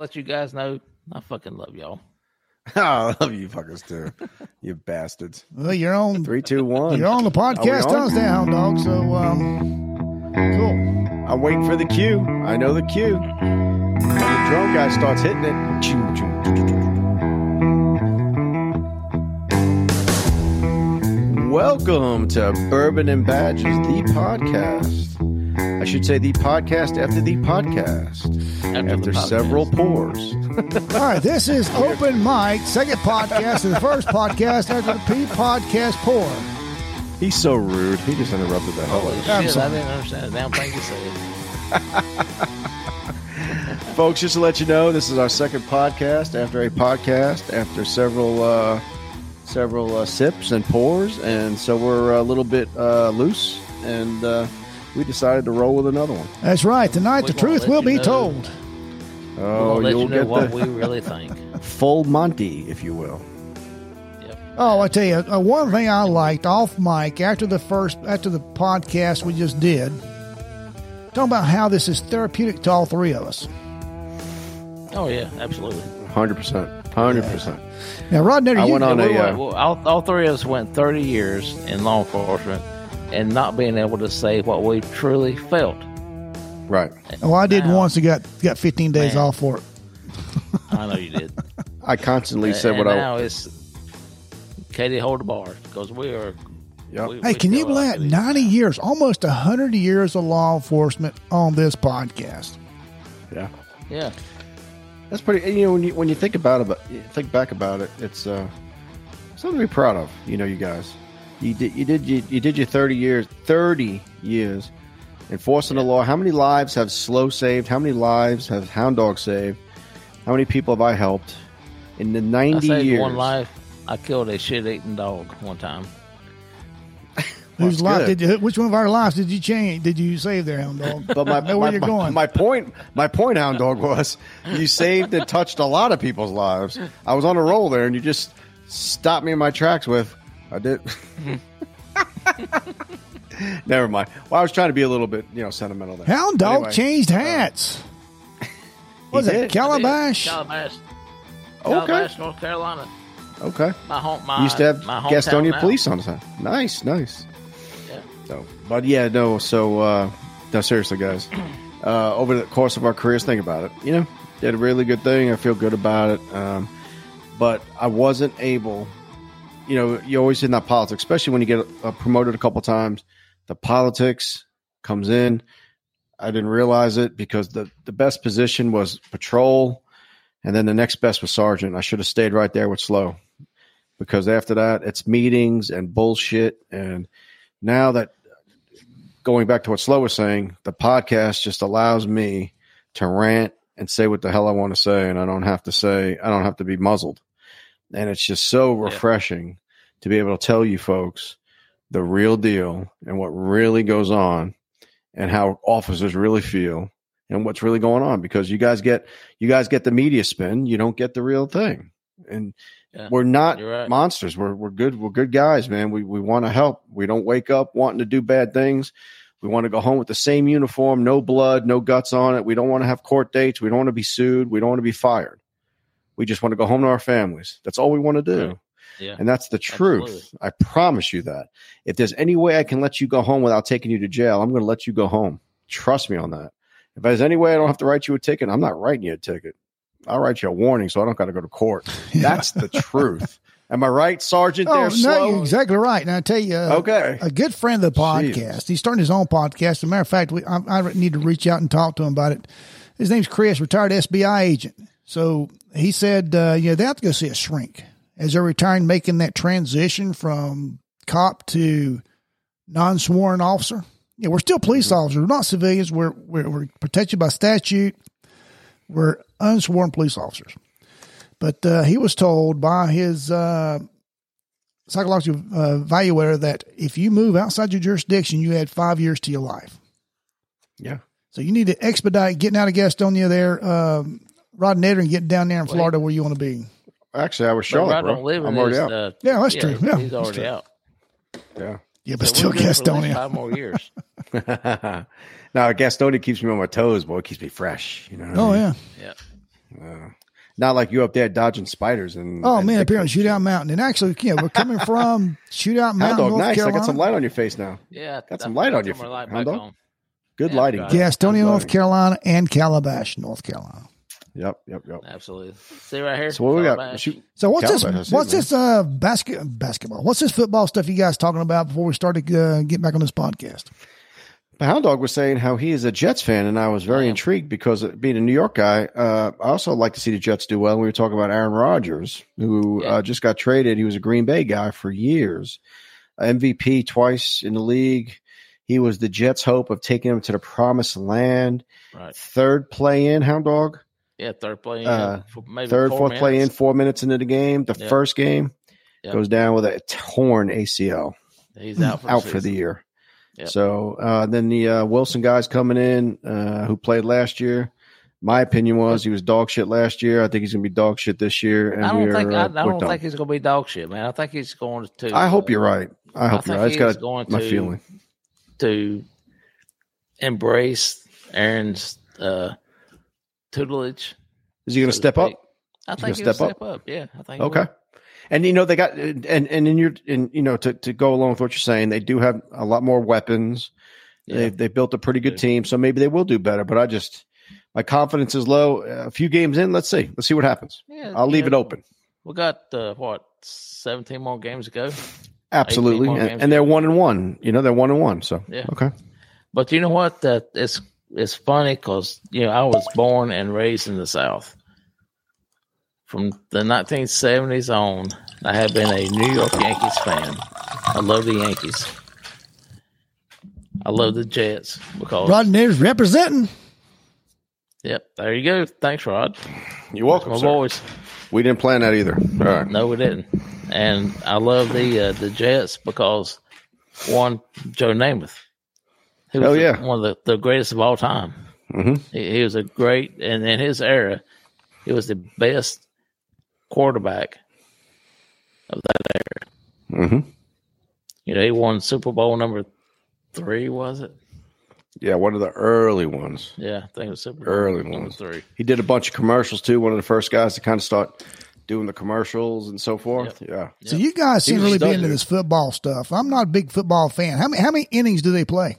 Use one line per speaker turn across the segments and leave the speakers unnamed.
let you guys know I fucking love y'all.
Oh, I love you fuckers too. you bastards.
Well, you're on.
Three, two, one.
You're on the podcast.
on?
Tell us that, Dog. So, um, cool.
I'm waiting for the cue. I know the cue. When the drone guy starts hitting it. choo, choo, choo, choo, choo. Welcome to Bourbon and Badges, the podcast. I should say the podcast after the podcast.
After,
After
the podcast.
several pours.
All right, this is Open Mic, second podcast and the first podcast after the P podcast pour.
He's so rude. He just interrupted the hell out of
I'm sorry.
I didn't understand a damn thing you said.
Folks, just to let you know, this is our second podcast after a podcast after several uh, several uh, sips and pours, and so we're a little bit uh, loose, and uh, we decided to roll with another one.
That's right. Tonight,
We
the truth will be
know.
told.
Oh,
gonna let
you'll
you know
get
what
the
we really think.
full Monty, if you will.
Oh, I tell you, uh, one thing I liked off mic after the first after the podcast we just did, talking about how this is therapeutic to all three of us.
Oh yeah, absolutely.
Hundred percent, hundred percent.
Now, Rodney,
I
you,
went on
We
a.
went-
Uh,
well, all, all three of us went 30 years in law enforcement and not being able to say what we truly felt.
right,
oh, I did
Now-
once. and got got 15 days
Man.
off for it.
I know you did.
I constantly said
and
what I.
now it's Katie hold the bar because we are.
Yep.
we-
Hey,
we
can you
feel
believe that?
it.
90 years, almost 100 years of law enforcement on this podcast.
Yeah,
Yeah,
that's pretty. You know, when you when you think about it, you think back about it, it's uh, something to be proud of. You know, you guys, you did you did you, you did your thirty years, thirty years enforcing the law. How many lives have Slow saved? How many lives have Hound Dog saved? How many people have I helped in the
I
ninety
saved
years?
one life. I killed a shit-eating dog one time.
Whose life did you? Which one of our lives did you change? Did you save there, Hound Dog?
But my,
know where
my,
you're
my-
going.
my point, my point, Hound Dog was you saved and touched a lot of people's lives. I was on a roll there, and you just stopped me in my tracks with, I did. Never mind. Well, I was trying to be a little bit, you know, sentimental there.
Hound Dog
Anyway,
changed hats. What was it?
did.
Calabash?
Calabash,
Okay,
Calabash, North Carolina.
okay.
My home. My
You used to have
my hometown
Gastonia
now.
police on the side. Nice, nice.
Yeah.
So, but yeah, no. So, uh, no, seriously, guys. Uh, over the course of our careers, think about it. You know, did a really good thing. I feel good about it. Um, but I wasn't able. You know, you're always in that politics, especially when you get uh, promoted a couple times. The politics comes in. I didn't realize it because the the best position was patrol, and then the next best was sergeant. I should have stayed right there with slow because after that it's meetings and bullshit and now that going back to what slow was saying the podcast just allows me to rant and say what the hell i want to say and i don't have to say i don't have to be muzzled and it's just so refreshing to be able to tell you folks the real deal and what really goes on and how officers really feel and what's really going on because you guys get you guys get the media spin you don't get the real thing and
Yeah,
we're not
right.
monsters. We're we're good. We're good guys, man. We we want to help. We don't wake up wanting to do bad things. We want to go home with the same uniform, no blood, no guts on it. We don't want to have court dates. We don't want to be sued. We don't want to be fired. We just want to go home to our families. That's all we want to do.
Right. Yeah.
And that's the truth.
Absolutely.
I promise you that. If there's any way I can let you go home without taking you to jail, I'm going to let you go home. Trust me on that. If there's any way I don't have to write you a ticket, I'm not writing you a ticket. I'll write you a warning so I don't got to go to court. That's the truth. Am I right, Sergeant?
Oh,
there,
no, you're exactly right. And I tell you, uh,
Okay.
a good friend of the podcast.
Jesus.
He's starting his own podcast. As a matter of fact, we, I, I need to reach out and talk to him about it. His name's Chris, retired SBI agent. So he said, uh, you know, they have to go see a shrink as they're retiring, making that transition from cop to non-sworn officer. Yeah, we're still police
Mm-hmm.
officers. We're not civilians. We're, we're we're protected by statute. We're unsworn police officers. But uh, he was told by his uh, psychological uh, evaluator that if you move outside your jurisdiction, you add five years to your life.
Yeah.
So you need to expedite getting out of Gastonia there, um, Rodnator, and getting down there in Florida where you want to be.
Actually, I was
But
Charlotte, bro.
don't live
I'm already
his,
out.
Uh,
Yeah, that's true. Yeah,
he's
that's
already
true.
out.
yeah.
Yeah, but
So
still
we've been for at least
Gastonia.
Five more years.
now, Gastonia keeps me on my toes, boy. It keeps me fresh. You know. what I
Oh
mean?
yeah.
Yeah.
Uh, not like you up there dodging spiders and.
Oh
and
man,
Bigfoot.
up here on Shootout Mountain, and actually, yeah, we're coming from Shootout Mountain,
dog,
North
nice. I got some light on your face now.
Yeah,
Got some light on your
face. more light
dog. Good
Yeah,
lighting.
Gastonia, North. Carolina, and Calabash, North Carolina.
Yep, yep, yep.
Absolutely. See right here.
So what we got? Shoot.
So what's
Calabash,
this?
see,
What's
man.
this? Uh, basket basketball. What's this football stuff you guys talking about before we started uh, get back on this podcast?
But Hound Dog was saying how he is a Jets fan, and I was very
Yeah.
intrigued because uh, being a New York guy, uh, I also like to see the Jets do well. We were talking about Aaron Rodgers, who
Yeah.
uh, just got traded. He was a Green Bay guy for years, MVP twice in the league. He was the Jets' hope of taking them to the promised land.
Right.
Third play in, Hound Dog.
Yeah, third play in.
Uh, Third,
four
fourth play in, four minutes into the game. The
Yeah.
first game
Yeah.
goes down with a torn ACL.
He's out for the
out for the year.
Yep.
So uh, then the uh, Wilson guys coming in uh, who played last year. My opinion was he was dog shit last year. I think he's going to be dog shit this year. And
I don't think I,
uh,
I don't
done.
think he's going to be dog shit, man. I think he's going to.
I hope you're right. I hope
I
you're right. I
think
just
he's
got
going
my
to-
feeling.
to embrace Aaron's uh, tutelage.
Is he going to step up?
I think he'll
step
step up. Yeah, I think.
Okay. And you know they got and and in your in you know to, to go along with what you're saying, they do have a lot more weapons. They
Yeah.
they built a pretty good team, so maybe they will do better. But I just my confidence is low. A few games in, let's see. Let's see what happens.
Yeah,
I'll leave it open.
We got uh, what seventeen more games to go.
Absolutely, and, and they're one and one. You know, they're one and one. So
Yeah.
okay,
But you know what? That it's it's funny because you know I was born and raised in the South. From the 1970s on, I have been a New York Yankees fan. I love the Yankees. I love the Jets because.
Rod News representing.
Yep, there you go. Thanks, Rod.
you're welcome.
My
sir.
boys.
We didn't plan that either. All right,
No, we didn't. And I love the uh, the Jets because one, Joe Namath. He was
Hell yeah.
one of the, the greatest of all time.
Mhm.
He, he was a great, and in his era, he was the best quarterback of that era.
Mm-hmm.
You know, he won Super Bowl number three, was it?
Yeah, one of the early ones.
Yeah, I think it was Super Bowl
Early
number
ones.
three.
He did a bunch of commercials too. One of the first guys to kind of start doing the commercials and so forth. Yeah,
So you guys seem
was
really be into
there.
this football stuff. I'm not a big football fan. How many how many innings do they play?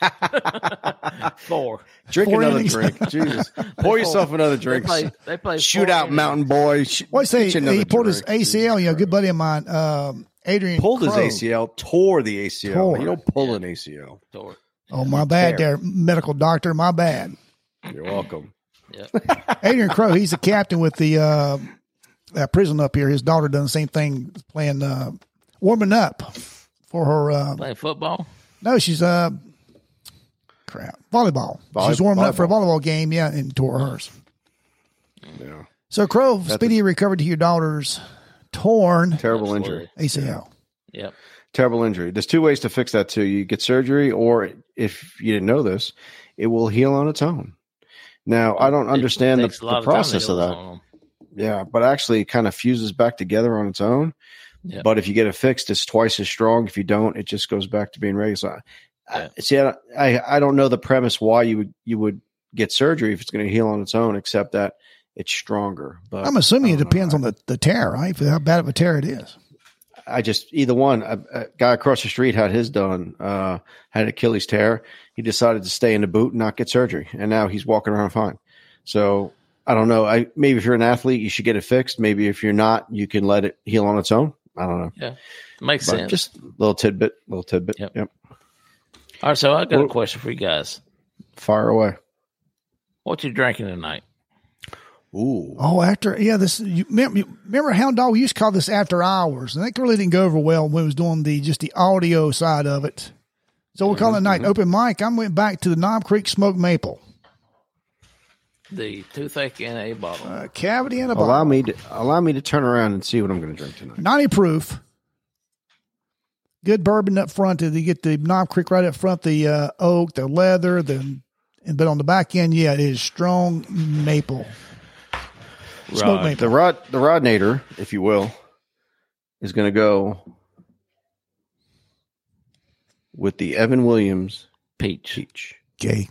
Four.
drink
Four
another
innings.
drink. Jesus, pour yourself another
They
drink.
play. They play.
Shoot out,
innings.
Mountain Boy. Sh-
What say
you another
he pulled his. ACL? You know, good buddy of mine, um, Adrian
pulled his ACL, tore the ACL.
Tore.
You don't pull an ACL.
Four.
Oh my bad,
Tear.
there, medical doctor. My bad.
You're welcome.
Yep.
Adrian Crow, he's the captain with the uh, uh, prison up here. His daughter done the same thing, playing uh, warming up for her. Uh,
Playing football.
no, she's uh, crap volleyball.
Volley-
she's warming up for a
volleyball.
volleyball game. Yeah, and tore hers.
Yeah,
So Crow, speedy recovery to your daughter's torn
terrible
Absolutely.
injury.
ACL.
Yep.
Terrible injury. There's two ways to fix that too. You get surgery, or if you didn't know this, it will heal on its own. Now, I don't understand the,
takes a lot
the
of
process of
heal
that. Yeah, but actually, it kind of fuses back together on its own.
Yeah.
But if you get it fixed, it's twice as strong. If you don't, it just goes back to being regular. So, I, see, I, I I don't know the premise why you would you would get surgery if it's going to heal on its own, except that it's stronger. But
I'm assuming it
don't know.
depends on the, the tear, right? How bad of a tear it is.
I just either one. A, a guy across the street had his done. Uh, had Achilles tear. He decided to stay in the boot and not get surgery, and now he's walking around fine. So I don't know. I maybe if you're an athlete, you should get it fixed. Maybe if you're not, you can let it heal on its own. I don't know.
Yeah, makes
But
sense.
just a little tidbit, little tidbit.
Yep.
yep.
All right, so I got
Well-
a question for you guys.
Fire away.
What you drinking tonight?
Ooh.
Oh, after yeah, this you remember, you remember Hound Dog? We used to call this after hours, and that really didn't go over well when we was doing the just the audio side of it. So we're calling it night open mic. I went back to the Knob Creek Smoked Maple,
The toothache in a bottle.
uh, cavity in a bottle.
Allow me to allow me to turn around and see what I'm going to drink tonight.
ninety proof. Good bourbon up front. You get the Knob Creek right up front, the uh, oak, the leather, the but on the back end, yeah, it is strong maple. Smoked
Rod.
maple.
The rod, the rodnator, if you will, is going to go with the Evan Williams
Peach.
peach.
Okay.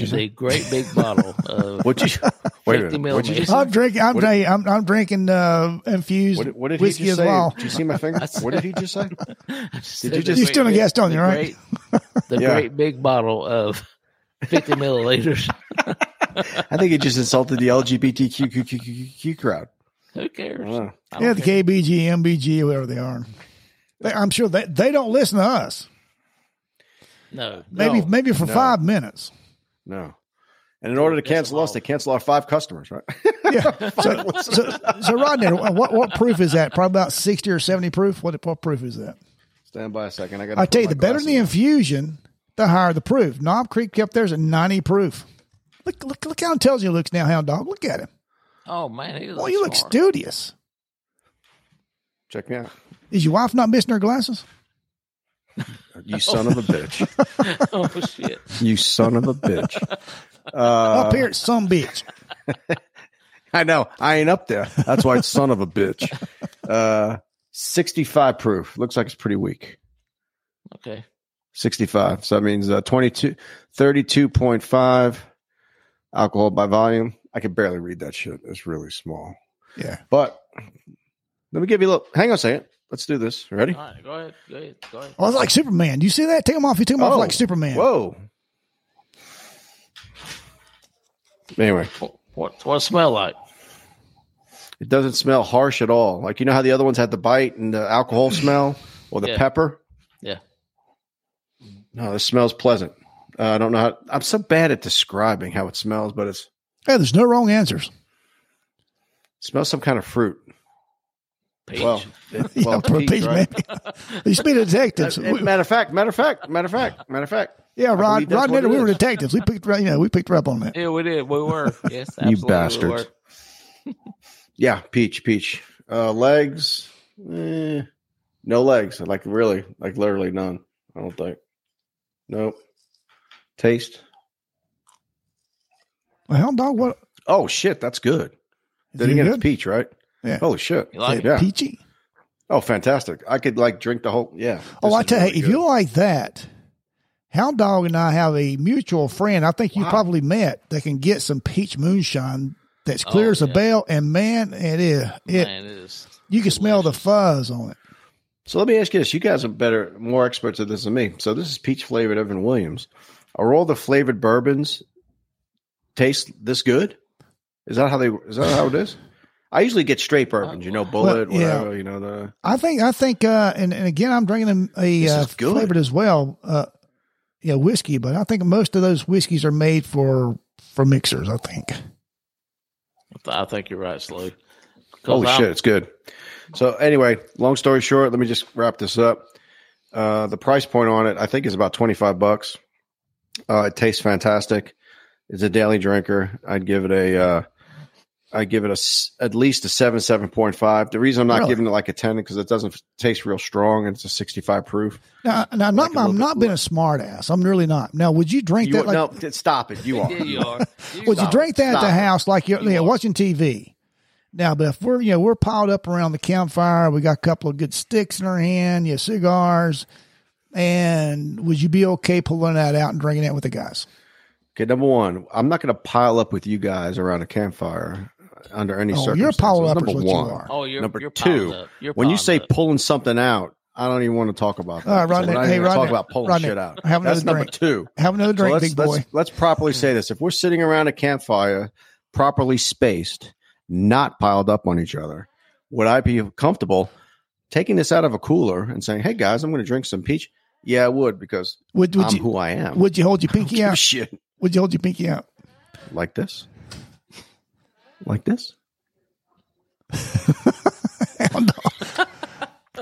What'd
in
you
a great big bottle of
What'd you? Wait a minute. What'd you just
I'm
say?
drinking. I'm,
What
telling I'm, I'm drinking uh, infused
What, what did he
whiskey
just
as
say?
well.
Did you see my finger? What did he just say?
Did
you just-
You're still a guest on you, right?
The
Yeah.
great big bottle of 50 milliliters.
I think he just insulted the LGBTQ crowd.
Who cares?
Yeah, the
care.
KBG, MBG, whatever they are. They, I'm sure they, they don't listen to us.
No.
Maybe
No,
maybe for
no.
five minutes.
No. And in order to cancel us, they cancel our five customers, right?
Yeah. So, so, so Rodney, what what proof is that? Probably about sixty or seventy proof. What what proof is that?
Stand by a second. I got.
I tell you, the better the infusion, the higher the proof. Knob Creek kept theirs at ninety proof. Look look look how intelligent he looks now, Hound Dog. Look at him.
Oh, man. He
Oh, you look studious.
Check me out.
Is your wife not missing her glasses?
You son of a bitch.
oh, shit.
You son of a bitch. Uh,
Up here, it's some bitch.
I know. I ain't up there. That's why it's son of a bitch. Uh, 65 proof. Looks like it's pretty weak.
Okay.
65. So that means uh, 22, 32.5 alcohol by volume. I can barely read that shit. It's really small.
Yeah.
But let me give you a little. Hang on a second. Let's do this. Ready?
All right. Go ahead. Go ahead. Go ahead.
Oh, it's like Superman. Do you see that? Take him off. He took him off
Oh,
like Superman.
Whoa. Anyway,
What, what, what it smell like?
it doesn't smell harsh at all. Like you know how the other ones had the bite and the alcohol smell or the
Yeah.
pepper.
Yeah.
No, this smells pleasant. Uh, I don't know how. I'm so bad at describing how it smells, but it's
Hey, there's no wrong answers.
it smells some kind of fruit.
Peach.
Well, it,
Yeah,
well,
for
peach,
peach,
right?
man. You speak of detectives.
Uh, matter of fact, matter of fact, matter of fact, matter of fact.
yeah, Rod, Rod,
what
we were detectives. We picked, you know, we picked her up on that.
Yeah, we did. We were. Yes,
You
absolutely. we
bastards.
were.
Yeah, peach, peach. Uh, legs, eh, no legs. Like really, like literally none. I don't think. Nope. Taste.
Well, hell, dog, what?
Oh shit, that's good. Then
You
again, it's
good?
peach, right?
Yeah.
Holy shit.
You like it?
yeah.
Peachy.
Oh, fantastic. I could like drink the whole. Yeah.
Oh, I tell
really
you, if you like that, Hound Dog and I have a mutual friend. I think you
Wow.
probably met that can get some peach moonshine that's clear
Oh,
as a
yeah.
bell. And man, it is it.
Man, it is.
you can smell the fuzz on it.
So let me ask you this: You guys are better, more experts at this than me. So this is peach flavored Evan Williams. Are all the flavored bourbons taste this good? Is that how they? Is that how it is? I usually get straight bourbons, you know, Bulleit,
Well, yeah.
whatever, you know the.
I think I think, uh, and, and again, I'm drinking a, a uh, flavored as well. Uh, yeah, whiskey, but I think most of those whiskeys are made for for mixers. I think.
I think you're right, Slow. 'Cause
Holy
I'm-
shit, it's good. So anyway, long story short, let me just wrap this up. Uh, the price point on it, I think, is about twenty five bucks. Uh, it tastes fantastic. It's a daily drinker. I'd give it a. I give it a s- at least a seven seven point five. The reason I'm not
Really?
giving it like a ten because it doesn't taste real strong and it's a sixty five proof.
Now, now I'm not,
Like a
I'm not
bit-
being a smart ass. I'm really not. Now, would you drink
You
that? Like,
no, stop it. You are.
Yeah, you are. You
would you
are.
drink that at the
it.
house like you're
You
you know, watching TV? Now, but if we're you know we're piled up around the campfire, we got a couple of good sticks in our hand, yeah, cigars, and would you be okay pulling that out and drinking that with the guys?
Okay, number one, I'm not going to pile up with you guys around a campfire under any
Oh,
circumstances.
you're a pile up
number one.
you are.
Oh, you're
Number
you're
two.
You're
when you say
up.
pulling something out, I don't even want to talk about that.
All right, Rodney,
So not
hey,
gonna
Rodney,
talk about pulling
Rodney,
shit out.
have another
That's number
drink.
two.
Have another
So
drink,
let's,
big boy.
let's let's properly say this: if we're sitting around a campfire, properly spaced, not piled up on each other, would I be comfortable taking this out of a cooler and saying, "Hey guys, I'm going to drink some peach"? Yeah, I would because
would would
I'm
you
who I am.
would you hold your pinky
give
out?
shit
Would you hold your pinky out?
like this, like this.
Hound dog,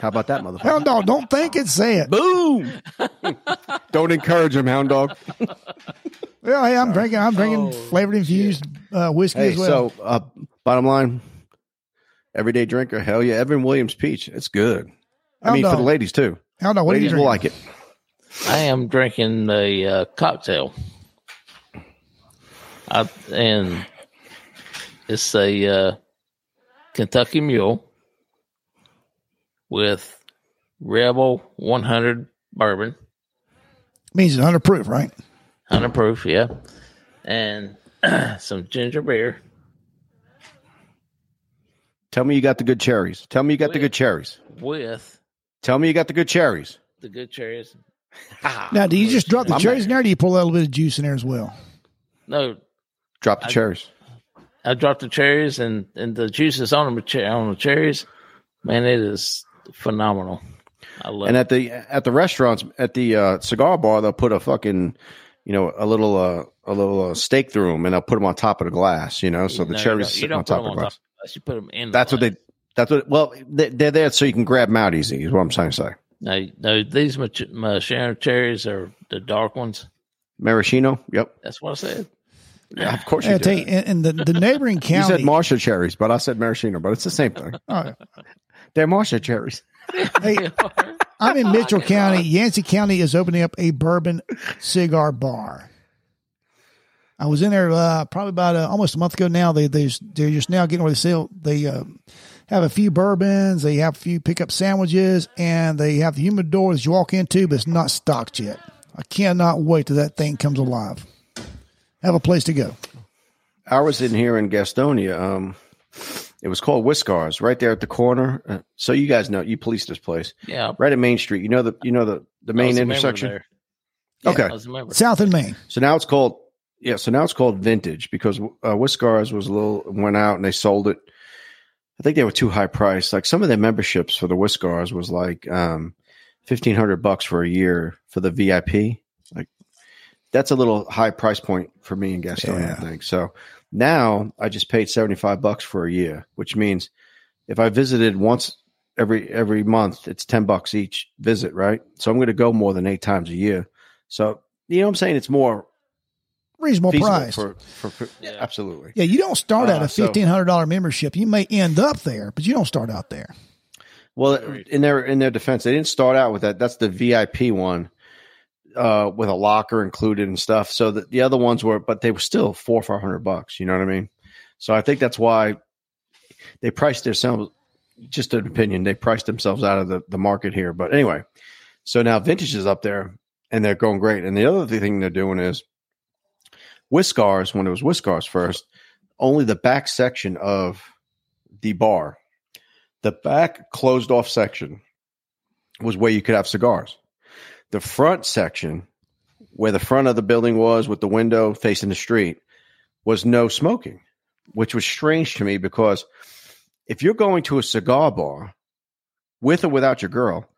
How about that, motherfucker?
hound dog, don't think it, say it.
Boom! Don't encourage him, hound dog.
Well, hey, I'm drinking. I'm drinking
Oh,
flavored infused uh, whiskey
Hey,
as well.
so uh, bottom line, everyday drinker, hell yeah, Evan Williams Peach, it's good. I
Hound
mean, for the ladies too.
Hound dog, what are you
ladies will like it.
I am drinking a uh, cocktail. I, and it's a uh, Kentucky Mule with Rebel 100 bourbon,
Means it's 100 proof, right?
100 proof, yeah. and some ginger beer.
Tell me you got the good cherries. Tell me you got the good cherries.
with
Tell me you got the good cherries.
the good cherries.
Now, do you just drop the
I'm
cherries
not-
in there, or do you pull a little bit of juice in there as well?
No,
Drop the
I-
cherries.
I dropped the cherries and and the juices on the on the cherries. Man, it is phenomenal. I love
And
it.
at the at the restaurants at the uh, cigar bar, they'll put a fucking, you know, a little uh, a little uh, steak through them, and they'll put them on top of the glass. You know, so the
No, you
cherries
don't- you
sit
don't
on top of the glass.
the. You put them in. the
That's what
glass.
they. That's what. Well, they, they're there so you can grab them out easy. Is what I'm trying to say.
No, no, these my, Sharon cherries are the dark ones.
Maraschino. Yep.
That's what I said.
Yeah, of course you did.
you, in, in the, the neighboring
You
county,
said Marcia cherries, but I said maraschino, but it's the same thing.
Oh,
They're Marcia cherries.
hey, I'm in Mitchell County. Yancey County is opening up a bourbon cigar bar. I was in there uh, probably about uh, almost a month ago now. They they they're just now getting where they sell. They uh, have a few bourbons. They have a few pickup sandwiches, and they have the humidor that you walk into, but it's not stocked yet. I cannot wait till that thing comes alive. Have a place to go.
I was in here in Gastonia. Um, it was called Whiskars, right there at the corner. Uh, so you guys know you police this place,
Yeah,
right at Main Street. You know the you know the the
I
main
was a member
intersection.
there.
Okay,
I was a.
South and Main.
so now it's called yeah. So now it's called Vintage because uh, Whiskars was a little went out and they sold it. I think they were too high priced. Like some of their memberships for the Whiskars was like um, fifteen hundred bucks for a year for the VIP. Like that's a little high price point for me in Gastonia,
Yeah.
I think. So now I just paid seventy five bucks for a year, which means if I visited once every every month, it's ten bucks each visit, right? So I'm going to go more than eight times a year. So you know what I'm saying? It's more
Reasonable price.
for, for, for
Yeah.
absolutely.
yeah, you don't start out
Uh,
a fifteen hundred dollar membership. You may end up there, but you don't start out there.
Well, in their in their defense, they didn't start out with that. That's the VIP one, uh, with a locker included and stuff. So the, the other ones were, but they were still four five hundred bucks. You know what I mean? So I think that's why they priced themselves. Just an opinion, they priced themselves out of the, the market here. But anyway, so now Vintage is up there and they're going great. And the other thing they're doing is Whiskars. When it was Whiskars first, only the back section of the bar the back closed off section was where you could have cigars. The front section, where the front of the building was with the window facing the street, was no smoking, which was strange to me because if you're going to a cigar bar with or without your girl,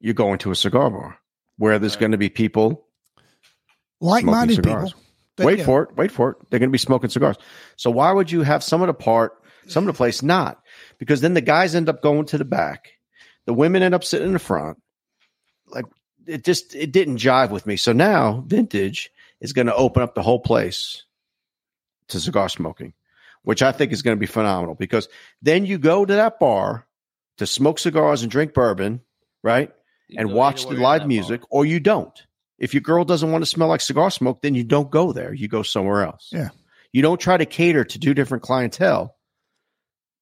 you're going to a cigar bar where there's
Right.
going to be people
Like minded
Smoking
people.
cigars.
There
wait
you
for it. Wait for it. They're going to be smoking cigars. So why would you have some of the part, some of the place not? Because then the guys end up going to the back, the women end up sitting in the front. Like it just it didn't jive with me. So now Vintage is going to open up the whole place to cigar smoking, which I think is going to be phenomenal. Because then you go to that bar to smoke cigars and drink bourbon, right?
You
and watch the live music,
bar.
or you don't. If your girl doesn't want to smell like cigar smoke, then you don't go there. You go somewhere else.
Yeah.
You don't try to cater to two different clientele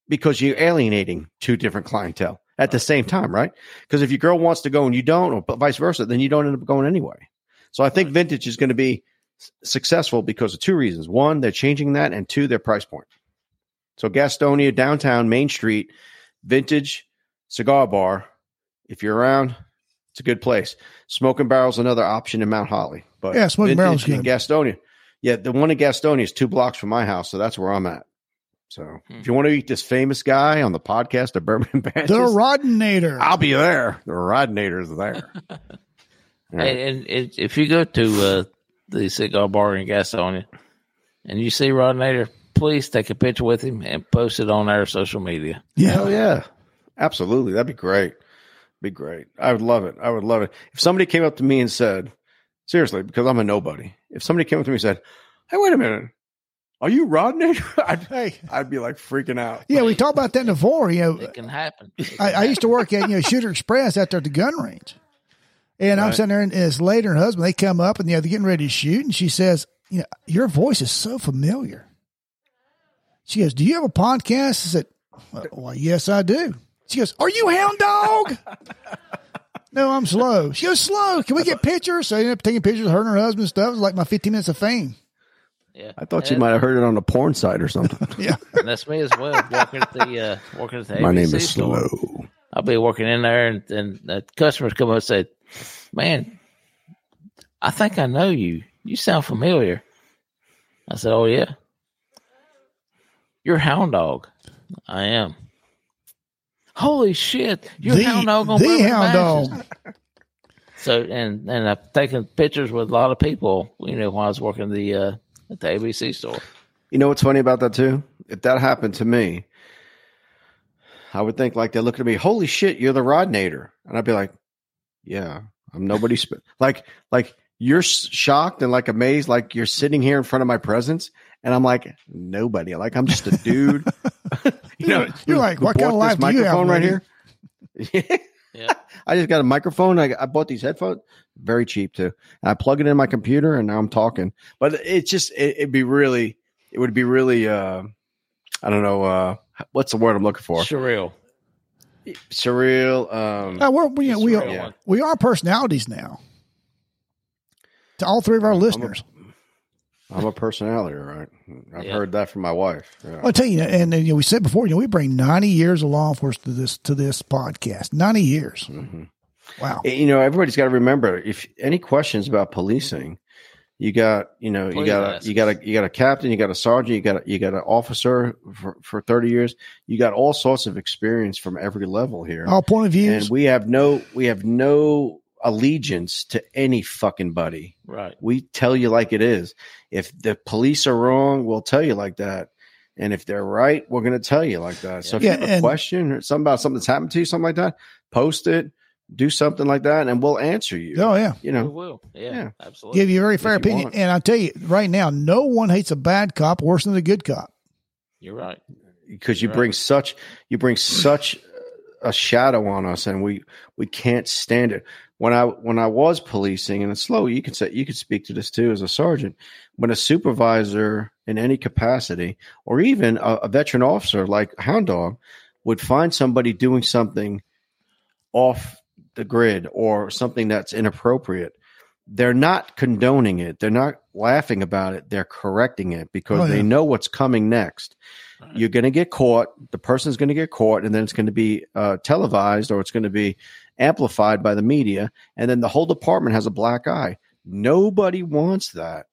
because you're alienating two different clientele at the same time, right? Because if your girl wants to go and you don't, or vice versa, then you don't end up going anyway. So I think vintage is going to be successful because of two reasons. One, they're changing that, and two, their price point. So Gastonia, downtown Main Street, vintage cigar bar. If you're around, it's a good place. Smoking Barrel's another option in Mount Holly. But
Yeah, Smoking Barrel's
in
good.
Gastonia. Yeah, the one in Gastonia is two blocks from my house, so that's where I'm at. So
Hmm.
if you want to meet this famous guy on the podcast, of Bourbon Badges,
The Rodinator.
I'll be there. The Rodinator is there. Yeah.
And, and it, if you go to uh, the cigar bar in Gastonia and you see Rodinator, please take a picture with him and post it on our social media.
yeah.
Hell yeah. Absolutely. That'd be great. Be great. I would love it. I would love it. If somebody came up to me and said, seriously, because I'm a nobody, if somebody came up to me and said, Hey, wait a minute. Are you Rodinator? I'd,
Hey.
I'd be like freaking out.
Yeah, we talked about that before. You know,
It can happen. It can
I, I used to work at you know Shooter Express out there at the gun range, and I'm sitting there, and it's later, and her husband they come up, and you know they're getting ready to shoot, and she says, "You know, your voice is so familiar." She goes, "Do you have a podcast?" I said, "Well, well, yes, I do." She goes, "Are you Hound Dog?" no, I'm slow. She goes, "Slow. Can we get pictures?" So I ended up taking pictures of her and her husband and stuff. It was like my 15 minutes of fame.
Yeah,
I thought you might have heard it on a porn site or something.
Yeah.
And that's me as well. Working at the uh, working at the
My name is
store.
Slow.
I'll be working in there, and, and the customers come up and say, "Man, I think I know you. You sound familiar." I said, "Oh yeah, you're Hound Dog. I am." Holy shit! You're
the
Hound Dog on
the hound dog.
So and and I've taken pictures with a lot of people. You know, while I was working the uh, at the ABC store.
You know what's funny about that too? If that happened to me, I would think like they're looking at me, holy shit, you're the Rodnator. And I'd be like, yeah, I'm nobody. Sp-. Like, like you're shocked and like amazed, like you're sitting here in front of my presence. And I'm like, nobody. Like, I'm just a dude. you know,
You're like, what kind of
bought this
life do you have,
right
lady?
here?
Yeah.
I just got a microphone. I, I bought these headphones, very cheap too. And I plug it in my computer, and now I'm talking. But it's just it, it'd be really, it would be really, uh, I don't know, uh, what's the word I'm looking for?
Surreal.
Surreal. Um,
we're, we,
Just
we, are,
yeah.
we are personalities now. To all three of our
I'm a-
listeners.
I'm a personality, right? I've
Yeah.
heard that from my wife. Yeah.
I'll tell you, and, and you know, we said before, you know, we bring 90 years of law enforcement to this to this podcast. 90 years.
Mhm.
Wow.
You know, everybody's got to remember if any questions about policing, you got, you know, you
Please
got, a,
ask
you got a, you got a captain, you got a sergeant, you got, a, you got an officer for, for 30 years. You got all sorts of experience from every level here.
All point of views.
and we have no, we have no allegiance to any fucking buddy.
Right.
We tell you like it is. If the police are wrong, we'll tell you like that. And if they're right, we're going to tell you like that. So if
Yeah,
you have a
and-
question or something about something that's happened to you, something like that, post it, do something like that, and we'll answer you.
oh, yeah.
You know,
We
know,
will. Yeah,
Yeah.
absolutely.
Give you a very fair opinion.
want.
And I tell you right now, no one hates a bad cop worse than a good cop.
You're right.
because you
Right.
bring such you bring such a shadow on us, and we we can't stand it. When I when I was policing, and it's slow, you could say you could speak to this too as a sergeant. When a supervisor in any capacity, or even a, a veteran officer like Hound Dog, would find somebody doing something off the grid or something that's inappropriate, they're not condoning it. They're not laughing about it. They're correcting it because
Oh,
they know what's coming next.
Right.
You're going to get caught. The person's going to get caught, and then it's going to be uh, televised or it's going to be amplified by the media, and then the whole department has a black eye. Nobody wants that.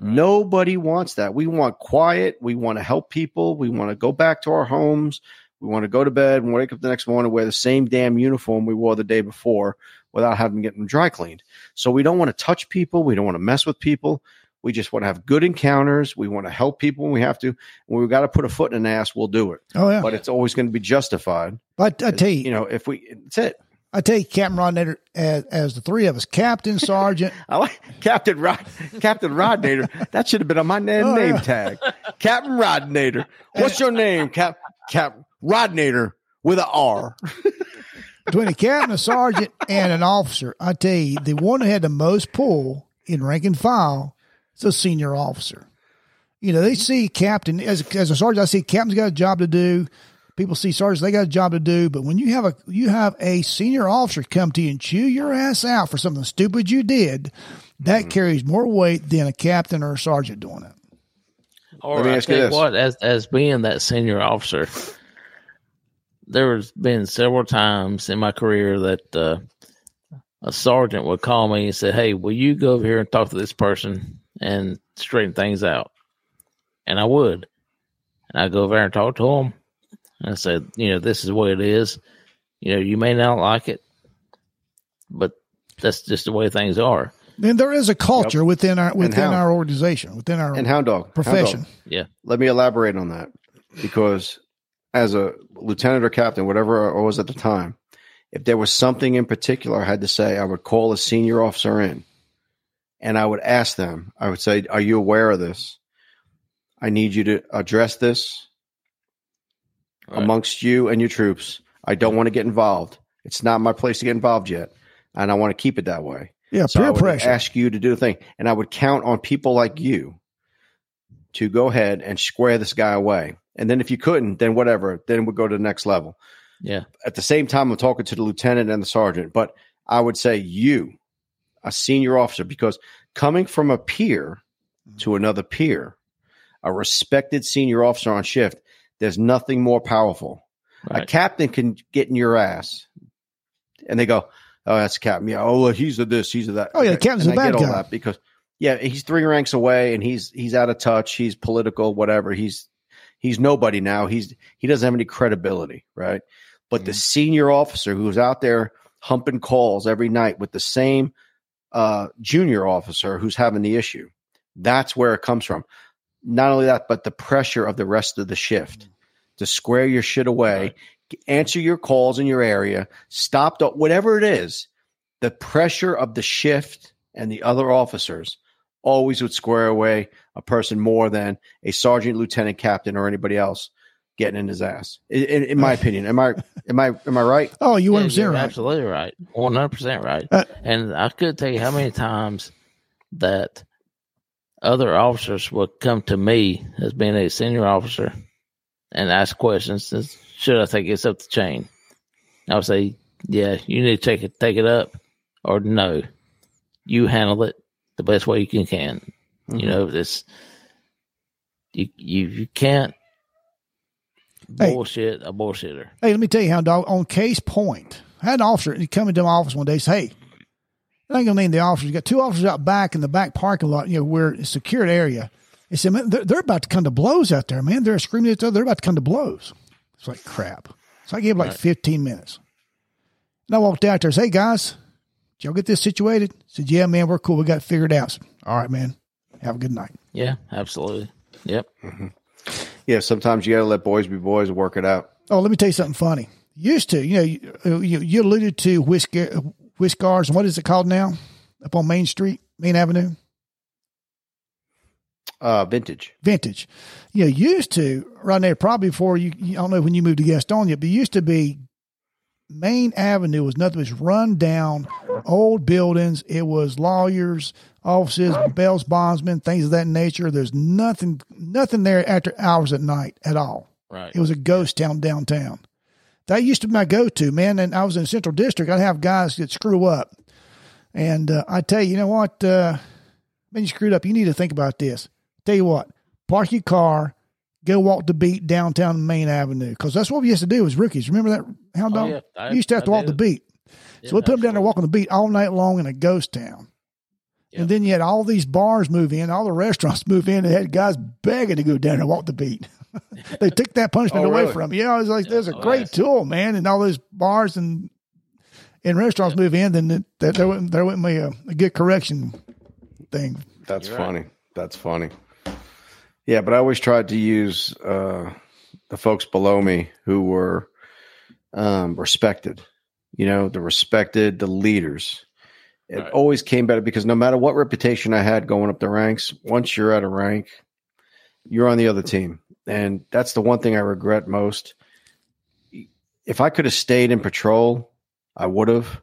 Right.
Nobody wants that. We want quiet. We want to help people. We want to go back to our homes. We want to go to bed and wake up the next morning wear the same damn uniform we wore the day before without having to get them dry cleaned. So we don't want to touch people. We don't want to mess with people. We just want to have good encounters. We want to help people when we have to. When we've got to put a foot in an ass, we'll do it.
Oh, yeah.
But it's always going to be justified.
But I tell you,
You know, if we, that's it.
I tell you, Captain Rodnator, as, as the three of us, Captain, Sergeant,
I like Captain Rod, Captain Rodnator. That should have been on my name,
Oh,
name
yeah.
tag. Captain Rodnator. What's your name, Cap? Cap Rodnator with a R.
between a captain, a sergeant, and an officer, I tell you, the one who had the most pull in rank and file is a senior officer. You know, they see captain as as a sergeant. I see captain's got a job to do. People see sergeants; they got a job to do. But when you have a you have a senior officer come to you and chew your ass out for something stupid you did, that carries more weight than a captain or a sergeant doing it.
Or
Let me
I
ask you
you
this.
what, as as being that senior officer, there has been several times in my career that uh, a sergeant would call me and say, "Hey, will you go over here and talk to this person and straighten things out?" And I would, and I go over there and talk to him. And I said, "You know, this is what it is. You know, you may not like it, but that's just the way things are."
And there is a culture within our within our organization, within our
And Hound Dog. Hound Dog.
profession.
Yeah,
Let me elaborate on that because as a lieutenant or captain, whatever I was at the time, if there was something in particular I had to say, I would call a senior officer in and I would ask them, I would say, Are you aware of this? I need you to address this
Right.
amongst you and your troops. I don't want to get involved. It's not my place to get involved yet. And I want to keep it that way.
Yeah,
So I
peer
would
pressure.
ask you to do the thing, and I would count on people like you to go ahead and square this guy away. And then if you couldn't, then whatever, then we'd go to the next level.
yeah,
At the same time, I'm talking to the lieutenant and the sergeant, but I would say you, a senior officer, because coming from a peer to mm-hmm. another peer a respected senior officer on shift, there's nothing more powerful. A captain can get in your ass, and they go, "Oh, that's a captain. Yeah. Oh, he's a this. He's a that.
Oh, yeah, the captain's
And
a
I
bad
get all
guy.
that because yeah, he's three ranks away, and he's he's out of touch. He's political, whatever. He's he's nobody now. He's he doesn't have any credibility, right? But
Mm-hmm.
the senior officer who's out there humping calls every night with the same uh, junior officer who's having the issue, that's where it comes from. Not only that, but the pressure of the rest of the shift to square your shit away, answer your calls in your area, stop the, whatever it is. The pressure of the shift and the other officers always would square away a person more than a sergeant, lieutenant, captain, or anybody else getting in his ass. In, in, in my opinion, am I am I am I right?
Oh, you
Yeah,
want to
you're
right.
absolutely right. One hundred percent right.
Uh,
and I could tell you how many times that other officers would come to me as being a senior officer and ask questions. Should I take this up the chain? I would say, Yeah, you need to take it take it up, or no, you handle it the best way you can. can.
Mm-hmm.
You know this. You you you can't
Hey.
bullshit a bullshitter.
Hey, let me tell you how, dog, on case point, I had an officer, come into my office one day, say, hey, I ain't gonna name the officers. You got two officers out back in the back parking lot, you know, where it's a secured area. He said, man, they're, they're about to come to blows out there, man. They're screaming at each other. They're about to come to blows. It's like crap. So I gave him like
Right.
15 minutes. And I walked out there and said, hey, guys, did y'all get this situated? I said, yeah, man, we're cool. We got it figured out. Said, All right, man. Have a good night.
Yeah, absolutely. Yep. Mm-hmm.
Yeah, sometimes you got to let boys be boys and work it out.
Oh, let me tell you something funny. Used to, you know, you, you, you alluded to whiskey, Whiskars, and what is it called now? Up on Main Street, Main Avenue,
Uh, vintage.
Vintage. You know, used to right there, probably before you, you- I don't know when you moved to Gastonia, but used to be Main Avenue was nothing but run down old buildings. It was lawyers, offices, bells, bondsmen, things of that nature. There's nothing, nothing there after hours at night at all.
Right.
It was a ghost town downtown. That used to be my go-to, man. And I was in Central District. I'd have guys that screw up, and uh, I tell you, you know what? Uh, man, you screwed up. You need to think about this. Tell you what, park your car, go walk the beat downtown Main Avenue, because that's what we used to do as rookies. Remember that? Hound
Oh,
dog?
yeah. I-
you used to have
I
to walk
do.
the beat.
Yeah,
so we put them down there walking the beat all night long in a ghost town.
Yeah.
And then you had all these bars move in, all the restaurants move in, and had guys begging to go down there and walk the beat. they took that punishment
Oh,
away
really?
from you. Yeah, I was like, there's a
Oh,
great
yes.
tool, man. And all those bars and and restaurants move in, then it- that there wouldn't there wouldn't be a, a good correction thing.
That's
You're right.
funny. That's funny. Yeah, but I always tried to use uh, the folks below me who were um, respected. You know, the respected, the leaders. It
Right.
always came better because no matter what reputation I had going up the ranks, once you're at a rank, you're on the other team. And that's the one thing I regret most. If I could have stayed in patrol, I would have,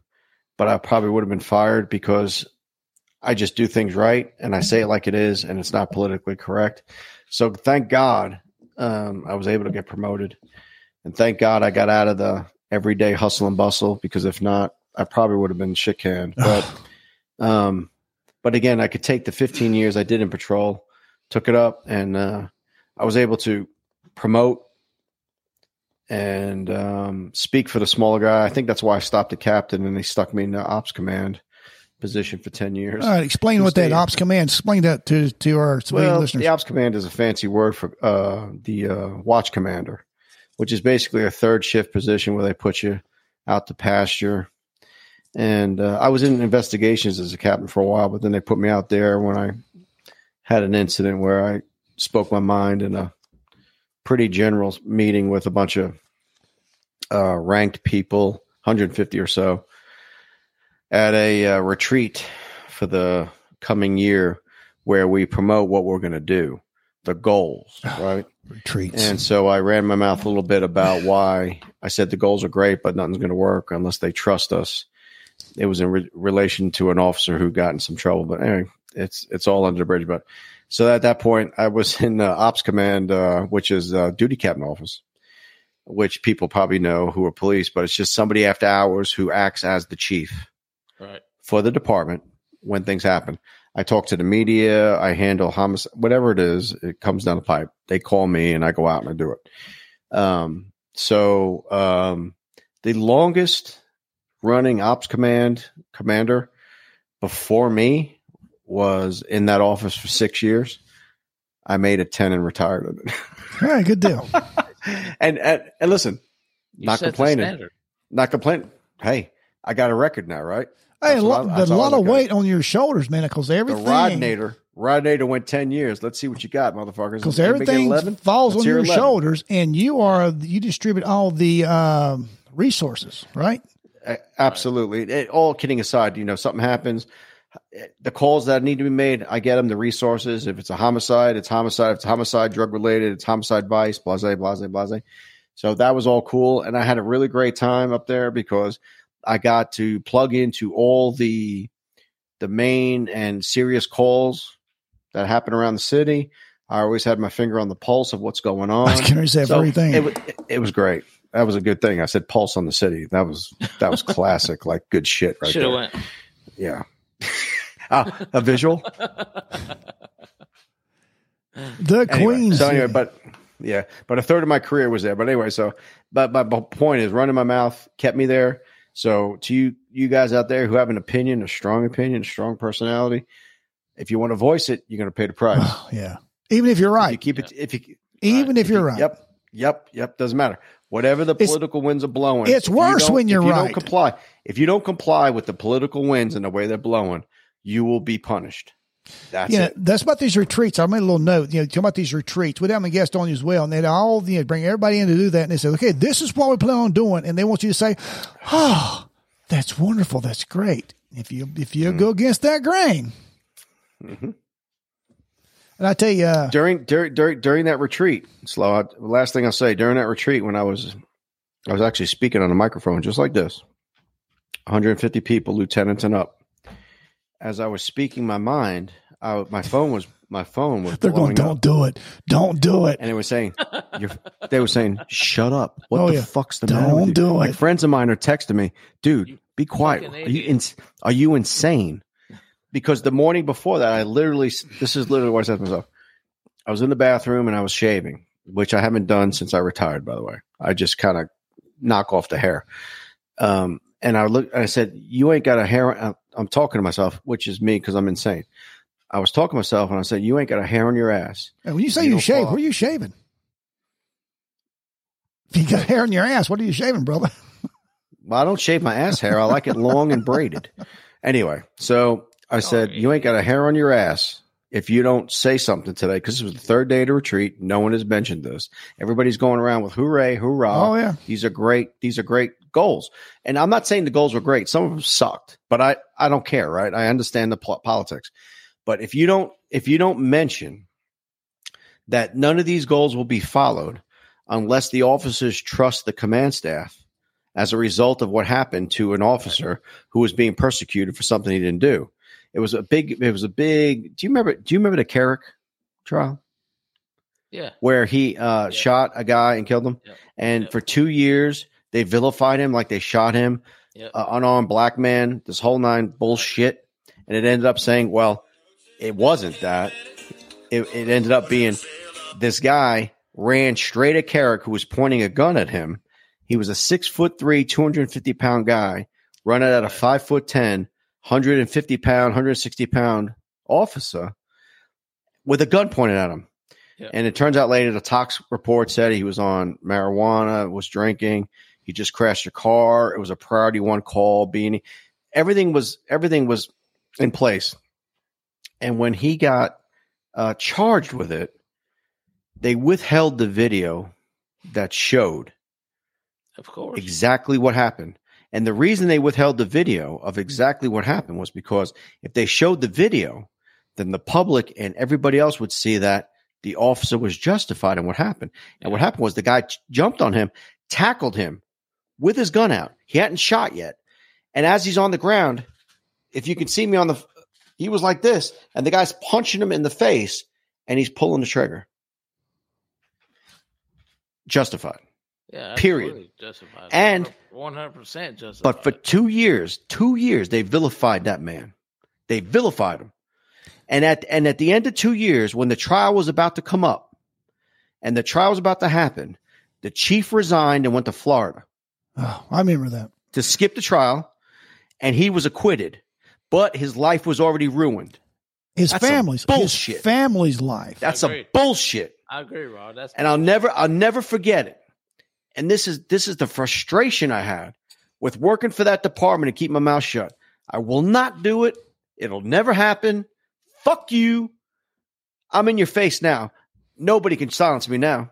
but I probably would have been fired because I just do things right and I say it like it is and it's not politically correct. So thank God um, I was able to get promoted. And thank God I got out of the everyday hustle and bustle because if not, I probably would have been shit canned. But um, but again, I could take the 15 years I did in patrol, took it up, and uh, I was able to promote and um, speak for the smaller guy. I think that's why I stopped at captain and they stuck me in the ops command position for 10 years.
All right, explain what that ops command. Explain that to to our civilian
Well,
listeners.
the ops command is a fancy word for uh, the uh, watch commander, which is basically a third shift position where they put you out to pasture. And uh, I was in investigations as a captain for a while, but then they put me out there when I had an incident where I spoke my mind in a pretty general meeting with a bunch of uh, ranked people, 150 or so, at a uh, retreat for the coming year where we promote what we're going to do, the goals, right?
Retreats.
And so I ran my mouth a little bit about why I said the goals are great, but nothing's going to work unless they trust us. It was in re- relation to an officer who got in some trouble, but anyway, it's it's all under the bridge. But so at that point, I was in uh, ops command, uh, which is uh, duty captain office, which people probably know who are police, but it's just somebody after hours who acts as the chief
Right.
for the department when things happen. I talk to the media. I handle homicide, whatever it is. It comes down the pipe. They call me, and I go out and I do it. Um, so um, the longest running ops command commander before me was in that office for six years. I made a ten and retired of it.
All right, good deal.
and, and and listen,
You
Not complaining. not complaining. Hey, I got a record now, right?
Hey, a
That's
lot,
I-
there's
that's
a
all I
lot of weight on your shoulders, man, because everything.
The
everything,
Rodnator, Rodnator went ten years. Let's see what you got, motherfuckers.
because everything
11?
falls
Let's
on your
11.
shoulders, and you are you distribute all the um, resources, right?
A- Absolutely. It, all kidding aside, you know, something happens. The calls that need to be made, I get them. The resources. If it's a homicide, it's homicide. If it's homicide, drug related, it's homicide vice, blase, blase, blase. So that was all cool, and I had a really great time up there because I got to plug into all the the main and serious calls that happen around the city. I always had my finger on the pulse of what's going on.
I was going to say
So
everything.
It, it was great. That was a good thing. I said pulse on the city. That was that was classic, like good shit right
Should have
there.
went.
Yeah. Ah, a visual.
the
Anyway,
Queen.
so anyway, but yeah, but a third of my career was there. But anyway, so but my point is, running my mouth kept me there. So to you, you guys out there who have an opinion, a strong opinion, a strong personality, if you want to voice it, you're going to pay the price.
Oh, yeah, even if you're
If you keep it. If you
even if you're right,
Yep. Yep. Yep. Doesn't matter. Whatever the
It's-
political winds are blowing.
it's
if you
worse when you're
if you
right.
Don't comply. If you don't comply with the political winds and the way they're blowing, you will be punished. That's
you know,
it.
that's about these retreats. I made a little note, you know, talking about these retreats. We had a guest on you as well, and they'd all you know, bring everybody in to do that. And they said, okay, this is what we plan on doing. And they want you to say, oh, that's wonderful. That's great. If you, if you
Mm.
go against that grain.
Mm-hmm.
And I tell you, uh,
During during during during that retreat, slow. I, last thing I'll say during that retreat when I was, I was actually speaking on a microphone just like this, 150 people, lieutenants and up. As I was speaking my mind, I, my phone was my phone was
they're going, don't do it. Don't do it.
and they were saying, you're, they were saying, shut up. What
Oh,
the
yeah.
fuck's the matter
Don't
with you?
do
Like
it.
friends of mine are texting me, dude, be quiet. Are you,
idiot.
ins- are you insane? Because the morning before that, I literally, this is literally what I said to myself. I was in the bathroom and I was shaving, which I haven't done since I retired, by the way. I just kind of knock off the hair. Um, and I looked, I said, you ain't got a hair. I'm- talking to myself, which is me because I'm insane. I was talking to myself and I said, you ain't got a hair on your ass.
And when you say
You
you, shave, what are you shaving? If you got hair on your ass, what are you shaving, brother?
Well, I don't shave my ass hair. I like it long and braided. Anyway, so I oh, said, You ain't got a hair on your ass if you don't say something today, because this was the mm-hmm. third day to retreat. No one has mentioned this. Everybody's going around with hooray, hoorah.
Oh, yeah.
These are great. These are great goals. And I'm not saying the goals were great. Some of them sucked, but I, I don't care, right? I understand the pol- politics. But if you don't, if you don't mention that none of these goals will be followed unless the officers trust the command staff as a result of what happened to an officer who was being persecuted for something he didn't do. It was a big. It was a big. Do you remember? Do you remember the Kerrick trial
Yeah.
where he uh, shot a guy and killed him?
Yep.
And
Yep.
for two years they vilified him like they shot him, uh, unarmed black man. This whole nine bullshit, and it ended up saying, well, it wasn't that. It, it ended up being this guy ran straight at Kerrick, who was pointing a gun at him. He was a six foot three, 250 pound guy running at a five foot 10, 150 pound, 160 pound officer with a gun pointed at him.
Yeah.
And it turns out later the tox report said he was on marijuana, was drinking. He just crashed a car. It was a priority one call. Being everything was everything was in place. And when he got uh, charged with it, they withheld the video that showed
Of course.
exactly what happened. And the reason they withheld the video of exactly what happened was because if they showed the video, then the public and everybody else would see that the officer was justified in what happened. And what happened was the guy ch- jumped on him, tackled him with his gun out. He hadn't shot yet. And as he's on the ground, if you can see me on the, he was like this, and the guy's punching him in the face, and he's pulling the trigger. Justified.
Yeah.
period.
Justified.
And-
one hundred percent justified.
But for two years, two years, they vilified that man. They vilified him. And at and at the end of two years, when the trial was about to come up, and the trial was about to happen, the chief resigned and went to Florida
Oh, I remember that.
to skip the trial, and he was acquitted, but his life was already ruined.
His
That's
family's
bullshit.
his family's life.
That's
a
bullshit.
I agree, Rod. That's
and I'll never I'll never forget it. And this is this is the frustration I had with working for that department and keep my mouth shut. I will not do it. It'll never happen. Fuck you. I'm in your face now. Nobody can silence me now.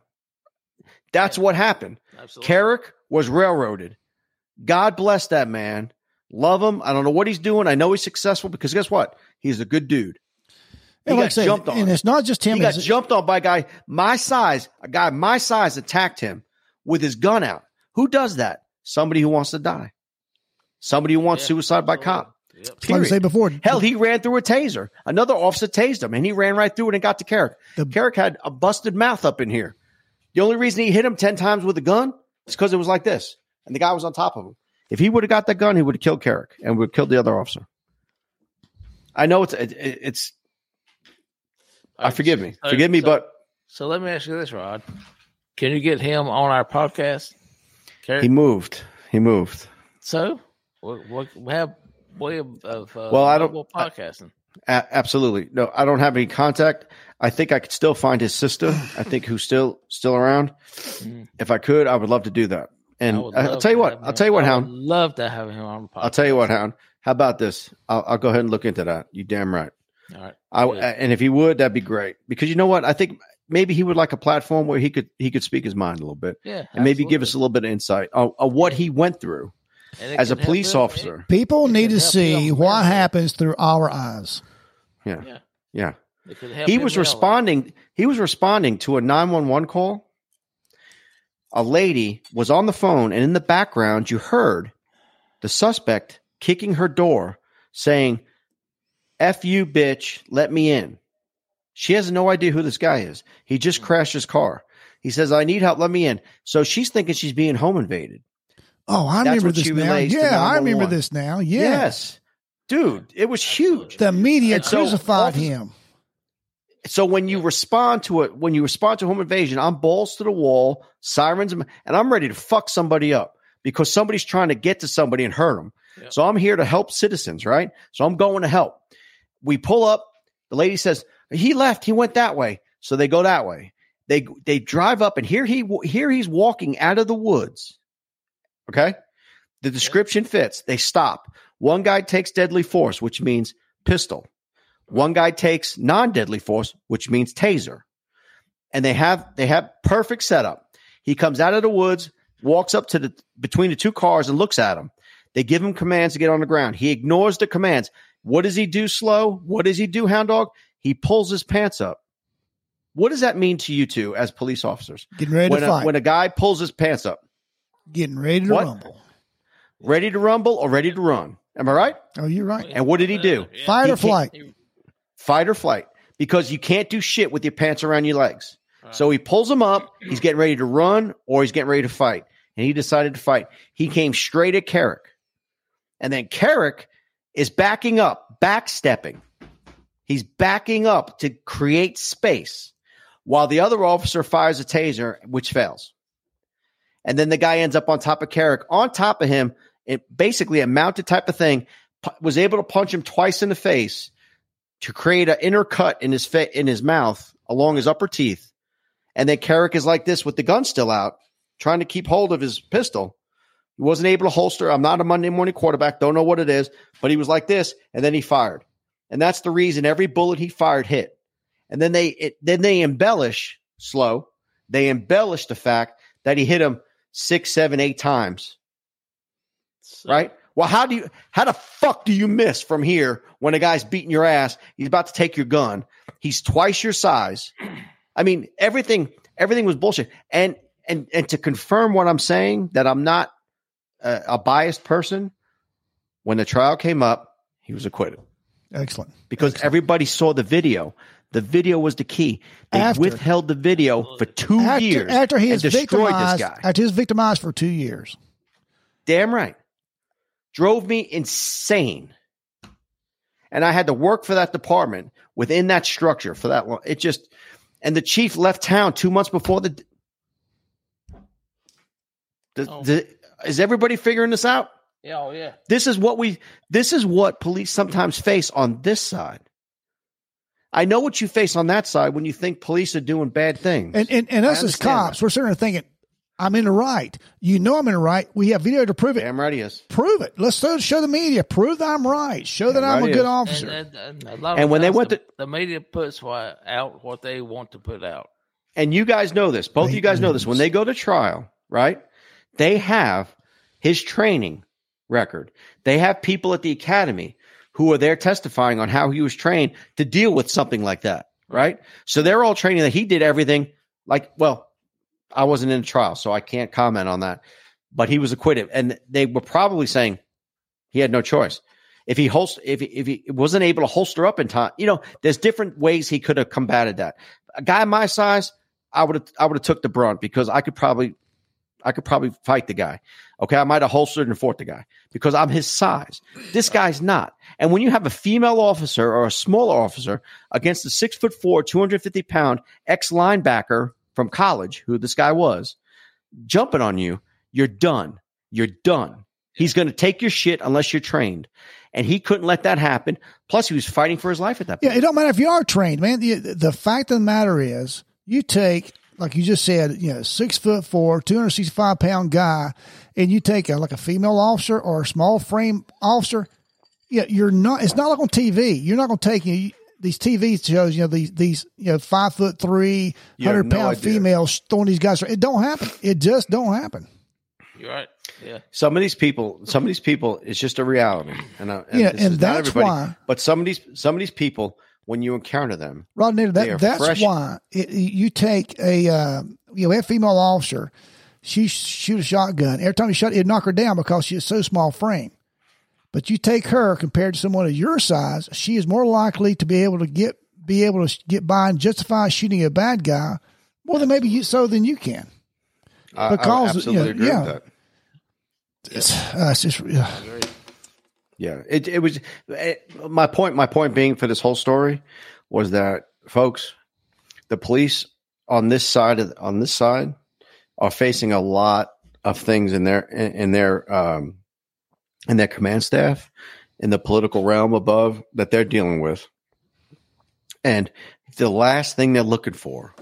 That's what happened.
absolutely.
Kerrick was railroaded. God bless that man. Love him. I don't know what he's doing. I know he's successful because guess what? He's a good dude. He
And
got
like I say,
jumped on.
and it's not just him.
He got
it's-
jumped on by a guy my size. A guy my size attacked him with his gun out. Who does that? Somebody who wants to die. Somebody who wants
Yeah,
suicide by cop.
Yep.
like I say before,
Hell, he ran through a taser. Another officer tased him, and he ran right through it and got to Kerrick.
The-
Kerrick had a busted mouth up in here. The only reason he hit him ten times with a gun is because it was like this, and the guy was on top of him. If he would have got that gun, he would have killed Kerrick and would have killed the other officer. I know it's it, it- it's.
All
I
right,
forgive me,
so-
forgive me,
so-
but
So let me ask you this, Rod. Can you get him on our podcast?
He moved. He moved.
so what, what we have way of, uh,
Well, I don't-
podcasting.
Absolutely. No, I don't have any contact. I think I could still find his sister. I think who's still still around.
Mm.
If I could, I would love to do that. And
I I'll
tell you what. I'll tell you what, Hound.
love to have him on the podcast.
I'll tell you what, Hound. How about this? I'll, I'll go ahead and look into that. You damn right.
All right.
I and if he would, that'd be great. Because you know what? I think maybe he would like a platform where he could he could speak his mind a little bit
yeah,
and maybe give us a little bit of insight on, on what he went through as a police
him-
officer.
people
It
need to see what
remember.
happens through our eyes.
Yeah,
Yeah.
yeah.
It could help
he was
well.
responding he was responding to a 911 call a lady was on the phone and in the background you heard the suspect kicking her door saying f you bitch let me in she has no idea who this guy is he just
Hmm.
crashed his car he says i need help let me in so she's thinking she's being home invaded
Oh, I
That's
remember this now. Yeah, I
911.
remember this now. Yeah.
yes dude it was huge
The media
And
crucified
officer-
him.
So when you respond to it, when you respond to home invasion, I'm balls to the wall, sirens, and I'm ready to fuck somebody up because somebody's trying to get to somebody and hurt them.
Yeah.
So I'm here to help citizens, right? So I'm going to help. We pull up. The lady says he left. He went that way. So they go that way. They they drive up, and here he here he's walking out of the woods. Okay, the description fits. They stop. One guy takes deadly force, which means pistol. One guy takes non-deadly force, which means taser. And they have they have perfect setup. He comes out of the woods, walks up to the between the two cars and looks at them. They give him commands to get on the ground. He ignores the commands. What does he do slow? What does he do, hound dog? He pulls his pants up. What does that mean to you two as police officers?
Getting ready
When
to
a,
fight.
when a guy pulls his pants up,
Getting ready to
What?
rumble.
ready to rumble or ready to run? Am I right?
Oh, you're right.
And what did he do?
Yeah.
Fight or
He can't-
flight.
Fight or flight. Because you can't do shit with your pants around your legs. So he pulls them up. He's getting ready to run or he's getting ready to fight. And he decided to fight. He came straight at Kerrick. And then Kerrick is backing up, backstepping. He's backing up to create space while the other officer fires a taser, which fails. And then the guy ends up on top of Kerrick. On top of him, it basically a mounted type of thing, pu- was able to punch him twice in the face to create an inner cut in his fa- in his mouth along his upper teeth. And then Kerrick is like this with the gun still out, trying to keep hold of his pistol. He wasn't able to holster. I'm not a Monday morning quarterback, don't know what it is, but he was like this, and then he fired. And that's the reason every bullet he fired hit. And then they it, then they embellish slow. They embellish the fact that he hit him six, seven, eight times.
So-
Right? Well, how do you how the fuck do you miss from here when a guy's beating your ass? He's about to take your gun. He's twice your size. I mean, everything everything was bullshit. And and and to confirm what I'm saying that I'm not a, a biased person, when the trial came up, he was acquitted
Excellent.
because everybody saw the video. The video was the key. They
After-
withheld the video for two
After,
years
after he
and
is
destroyed
victimized,
this guy.
after he was victimized for two years.
Damn right. Drove me insane. And I had to work for that department within that structure for that long. It just and the chief left town two months before the. the,
Oh.
the is everybody figuring this out?
Yeah, oh yeah.
This is what we. This is what police sometimes face on this side. I know what you face on that side when you think police are doing bad things.
And and, and us as cops,
that.
we're sitting there thinking, I'm in the right. You know I'm in the right. We have video to prove it.
Damn right he is.
Prove it. Let's show, show the media. Prove that I'm right. Show that
Yeah,
I'm
right
a good
And,
officer.
And, and, and, a lot
And
of
when they
times
went
the,
to-
the media puts what, out what they want to put out.
and you guys know this. Both of you guys know this. When they go to trial, right? They have his training record. They have people at the academy who are there testifying on how he was trained to deal with something like that, right? So they're all training that he did everything like, well, I wasn't in the trial, so I can't comment on that. But he was acquitted, and they were probably saying he had no choice. If he holster, if he, if he wasn't able to holster up in time, you know, there's different ways he could have combated that. A guy my size, I would have I would have took the brunt because I could probably I could probably fight the guy. Okay, I might have holstered and fought the guy because I'm his size. This guy's not. And when you have a female officer or a smaller officer against a six foot four, 250 pound ex linebacker from college, who this guy was, jumping on you, you're done. You're done. He's going to take your shit unless you're trained. And he couldn't let that happen. Plus, he was fighting for his life at that point.
Yeah, it don't matter if you are trained, man. The, the fact of the matter is, you take, like you just said, you know, six foot four, 265 pound guy, and you take a, like a female officer or a small frame officer. Yeah, you're not, it's not like on TV. You're not going to take, you know, these TV shows, you know, these, these, you know, five foot three,
You have
100
no
pound
idea.
females throwing these guys. It don't happen. It just don't happen.
You're right. Yeah.
some of these people, some of these people, it's just a reality, and, I, and
Yeah,
this
and
is
that's
everybody,
why-
But some of these, some of these people, when you encounter them, Rodnator,
that, that's
fresh.
why it, you take a uh, you know that female officer, she shoot a shotgun. Every time you shot, it knock her down because she's so small frame. But you take her compared to someone of your size, she is more likely to be able to get be able to get by and justify shooting a bad guy more than maybe you so than you can.
I, I
Because,
absolutely
you know,
agree
yeah.
with that.
It's, uh, it's just uh,
Yeah, it it was it, my point. My point being for this whole story was that folks, the police on this side of on this side are facing a lot of things in their in, their um in their command staff in the political realm above that they're dealing with, and the last thing they're looking for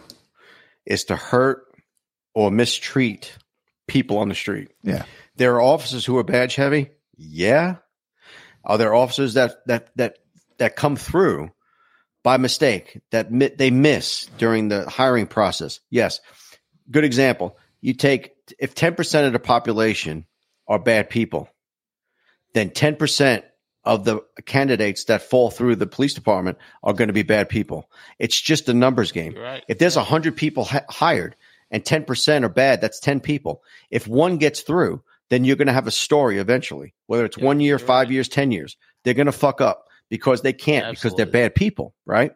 is to hurt or mistreat people on the street.
yeah.
There are officers who are badge heavy. Yeah. Are there officers that that that that come through by mistake that mi- they miss during the hiring process? Yes. Good example. You take if ten percent of the population are bad people, then ten percent of the candidates that fall through the police department are going to be bad people. It's just a numbers game.
Right.
If there's a hundred people hi- hired and ten percent are bad, that's ten people. If one gets through, then you're going to have a story eventually. Whether it's
Yeah,
one year, five
right.
years, ten years, they're going to fuck up because they can't because they're bad people, right?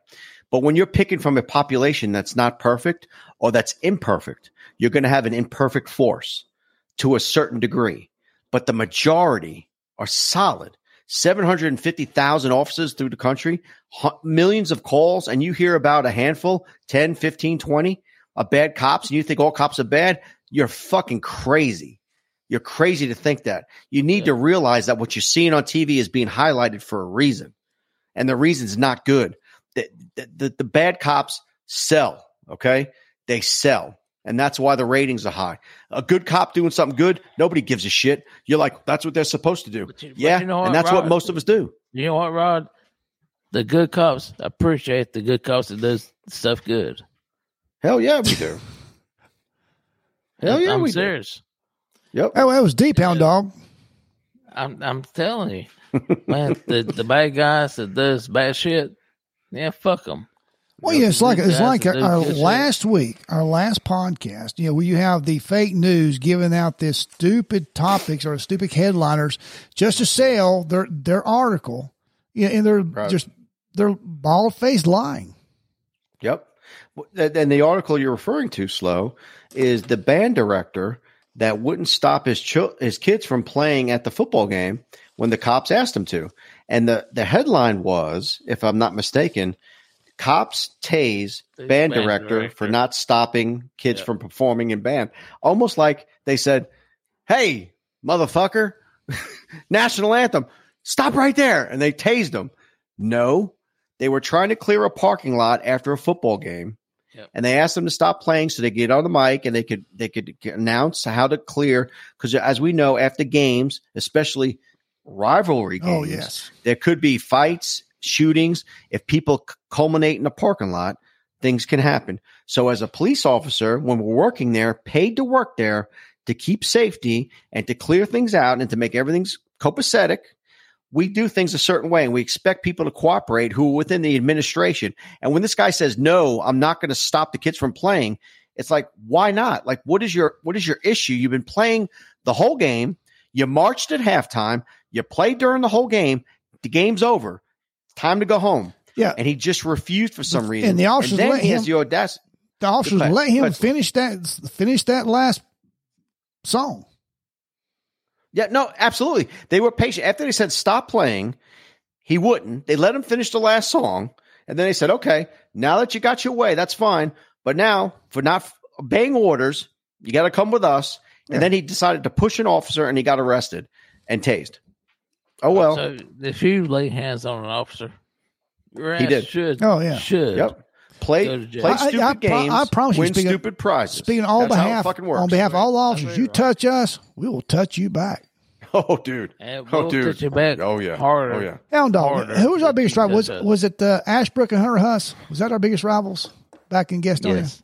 But when you're picking from a population that's not perfect or that's imperfect, you're going to have an imperfect force to a certain degree. But the majority are solid. 750,000 officers through the country, millions of calls, and you hear about a handful, 10, 15, 20 of bad cops, and you think all cops are bad, you're fucking crazy. You're crazy to think that. You need
Yeah.
to realize that what you're seeing on TV is being highlighted for a reason. And the reason's not good. The, the, the, the bad cops sell, okay? They sell. And that's why the ratings are high. A good cop doing something good, nobody gives a shit. You're like, that's what they're supposed to do.
But you- but
yeah.
you know
and
what,
that's what most of us do.
You know what, Rod? The good cops appreciate the good cops that does stuff good.
Hell yeah, we do. Hell yeah,
I'm
we
serious.
do. Yep.
Oh, that was deep, hound dog.
I'm I'm telling you, man. the the bad guys that does bad shit, yeah, fuck them.
Well, yeah, it's like it's like our, our last week, our last podcast. You know, where you have the fake news giving out this stupid topics or stupid headliners just to sell their their article. Yeah, and they're
Right.
just they're bald faced lying.
Yep. And and the article you're referring to, slow, is the band director that wouldn't stop his chil- his kids from playing at the football game when the cops asked him to. And the the headline was, if I'm not mistaken, Cops tase band,
band
director,
director.
for not stopping kids from performing in band. Almost like they said, "Hey, motherfucker, national anthem, stop right there," and they tased them. No, they were trying to clear a parking lot after a football game,
Yep.
and they asked them to stop playing so they get on the mic and they could they could announce how to clear. Because as we know, after games, especially rivalry oh, games,
Oh yes.
there could be fights, shootings. If people culminate in a parking lot, things can happen. So, as a police officer, when we're working there, paid to work there to keep safety and to clear things out and to make everything copacetic, we do things a certain way and we expect people to cooperate who are within the administration. And when this guy says, no, I'm not going to stop the kids from playing, it's like, why not? Like, what is your, what is your issue? You've been playing the whole game. You marched at halftime. You played during the whole game. The game's over. Time to go home.
Yeah.
And he just refused for some reason.
And the officers
then
let him-
the audacity.
The officers
ahead.
let him finish that finish that last song.
Yeah, no, absolutely. They were patient. After they said stop playing, he wouldn't. They let him finish the last song. And then they said, okay, now that you got your way, that's fine. But now, for not obeying orders, you got to come with us. And
Yeah.
then he decided to push an officer and he got arrested and tased. Oh, well.
So if you lay hands on an officer, your
He did.
should.
Oh, yeah.
Should.
Yep. Play,
Go to jail.
play
I- I-
stupid
I pro-
games.
I promise you,
win
speaking-
stupid prizes.
Speaking on all
That's how it
behalf
fucking works.
on behalf of all officers, you
Rob.
touch us, we will touch you back.
Oh, dude.
And
Oh,
we'll
dude.
touch you back
Oh, yeah.
harder.
Oh, yeah.
Hound dog.
Harder.
Who was our biggest rival? Was
That's it.
was it uh, Ashbrook and Hunter Huss? Was that our biggest rivals back in Gastonia?
Yes.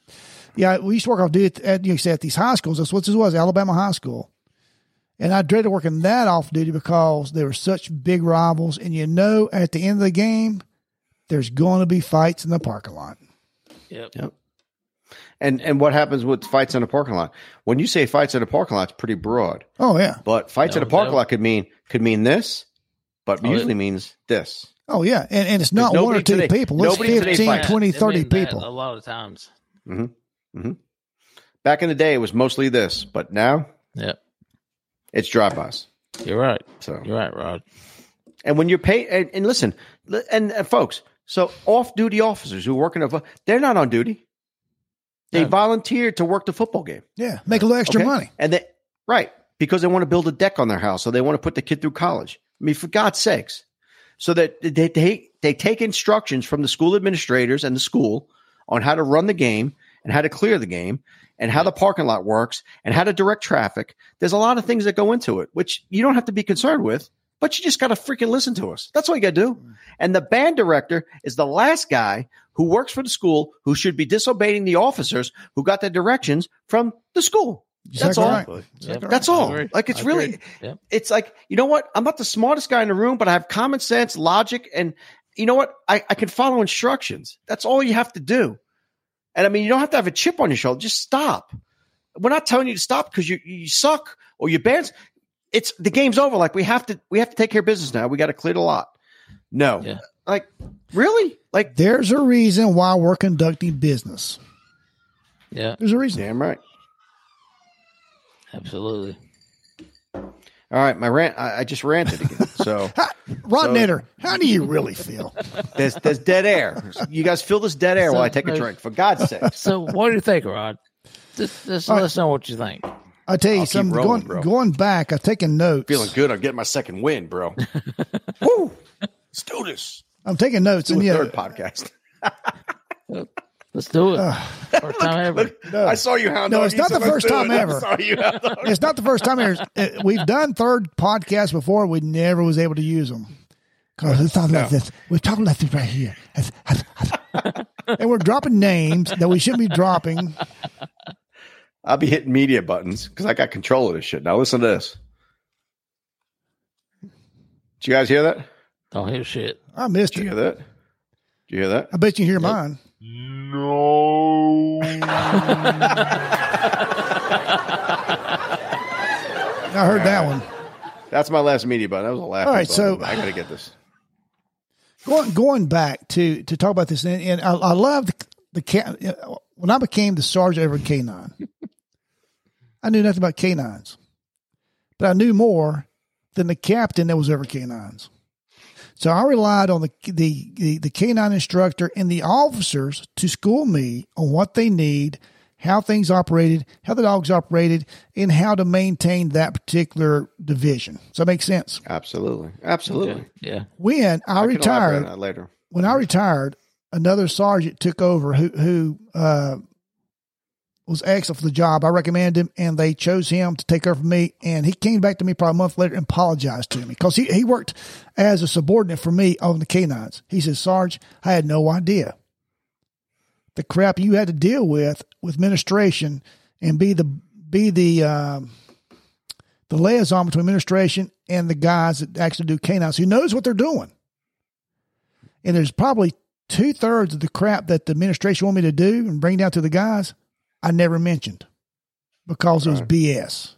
Yeah, we used to work off duty at, at you said at these high schools. That's what this was, Alabama High School. And I dreaded working that off duty because they were such big rivals. And you know, at the end of the game, there's going to be fights in the parking lot.
Yep.
Yep. And and what happens with fights in a parking lot? When you say fights in a parking lot, it's pretty broad.
Oh yeah,
But fights in a parking
no.
lot could mean could mean this, but
Oh, yeah.
usually means this.
oh yeah, and, and it's not one or two
today-
people. It's
nobody
15,
fights.
20, 30
mean that
people.
A lot of times. Mm-hmm. Mm-hmm.
Back in the day, it was mostly this, but now
Yep.
it's drive-bys.
You're right.
So,
You're right, Rod.
and when you're paid, and, and listen, and, and folks, so off-duty officers who work in a, they're not on duty. They
No.
volunteered to work the football game.
Yeah, make a little extra
Okay?
money.
And they right because they want to build a deck on their house, so they want to put the kid through college. I mean, for God's sakes, so that they they they take instructions from the school administrators and the school on how to run the game and how to clear the game and how the parking lot works and how to direct traffic. There's a lot of things that go into it, which you don't have to be concerned with, but you just got to freaking listen to us. That's all you got to do. Mm. And the band director is the last guy who works for the school who should be disobeying the officers who got the directions from the school. That's
Exactly
all.
right.
Yep.
That's
I
all. Like it's really,
agree. Yep.
it's like you know what? I'm not the smartest guy in the room, but I have common sense, logic, and you know what? I, I can follow instructions. That's all you have to do. And I mean, you don't have to have a chip on your shoulder. Just stop. We're not telling you to stop because you you suck or your bands. It's the game's over. Like we have to we have to take care of business now. We got to clear the lot. No,
Yeah.
like really, like
There's a reason why we're conducting business.
Yeah.
There's a reason.
damn right.
Absolutely.
All right, my rant. I, I just ranted again. So
Rod
So-
Knitter, how do you really feel?
there's there's dead air. You guys feel this dead air while I take a drink. For God's sake.
So, what do you think, Rod? Just, just
All right.
let us know what you think.
I tell you
I'll keep
something.
rolling,
Going,
bro.
going back, I've taken notes.
Feeling good. I'm getting my second win, bro. Woo! Let's do this.
I'm taking notes,
Do
and
a
yeah,
third podcast.
Let's do it. First time ever.
I saw you, Hound
No,
Dog.
it's not the first time ever.
saw you, Hound Dog.
it's not the first time. ever- uh, We've done third podcasts before. We never was able to use them because it's not like this. We're talking like this right here, and we're dropping names that we shouldn't be dropping.
I'll be hitting media buttons because I got control of this shit. Now listen to this. Did you guys hear that?
Don't hear shit.
I missed
you
it.
hear that? Did you hear that?
I bet you hear mine.
No.
I heard that one.
That's my last media button. That was a laugh.
All right, so-
I got to get this.
Going going back to to talk about this, and, and I, I love the, the. When I became the sergeant over K nine, I knew nothing about canines, but I knew more than the captain that was over K nines. So I relied on the, the the the canine instructor and the officers to school me on what they need, how things operated, how the dogs operated, and how to maintain that particular division. Does that make sense?
Absolutely, absolutely.
Okay. Yeah.
When I,
I
retired,
later.
when I retired, another sergeant took over who who uh, was excellent for the job. I recommended him, and they chose him to take over for me. And he came back to me probably a month later and apologized to me because he, he worked as a subordinate for me on the canines. He said, Sarge, I had no idea the crap you had to deal with with administration and be the be the um, the liaison between administration and the guys that actually do canines who knows what they're doing. And there's probably two thirds of the crap that the administration want me to do and bring down to the guys, I never mentioned because it was BS.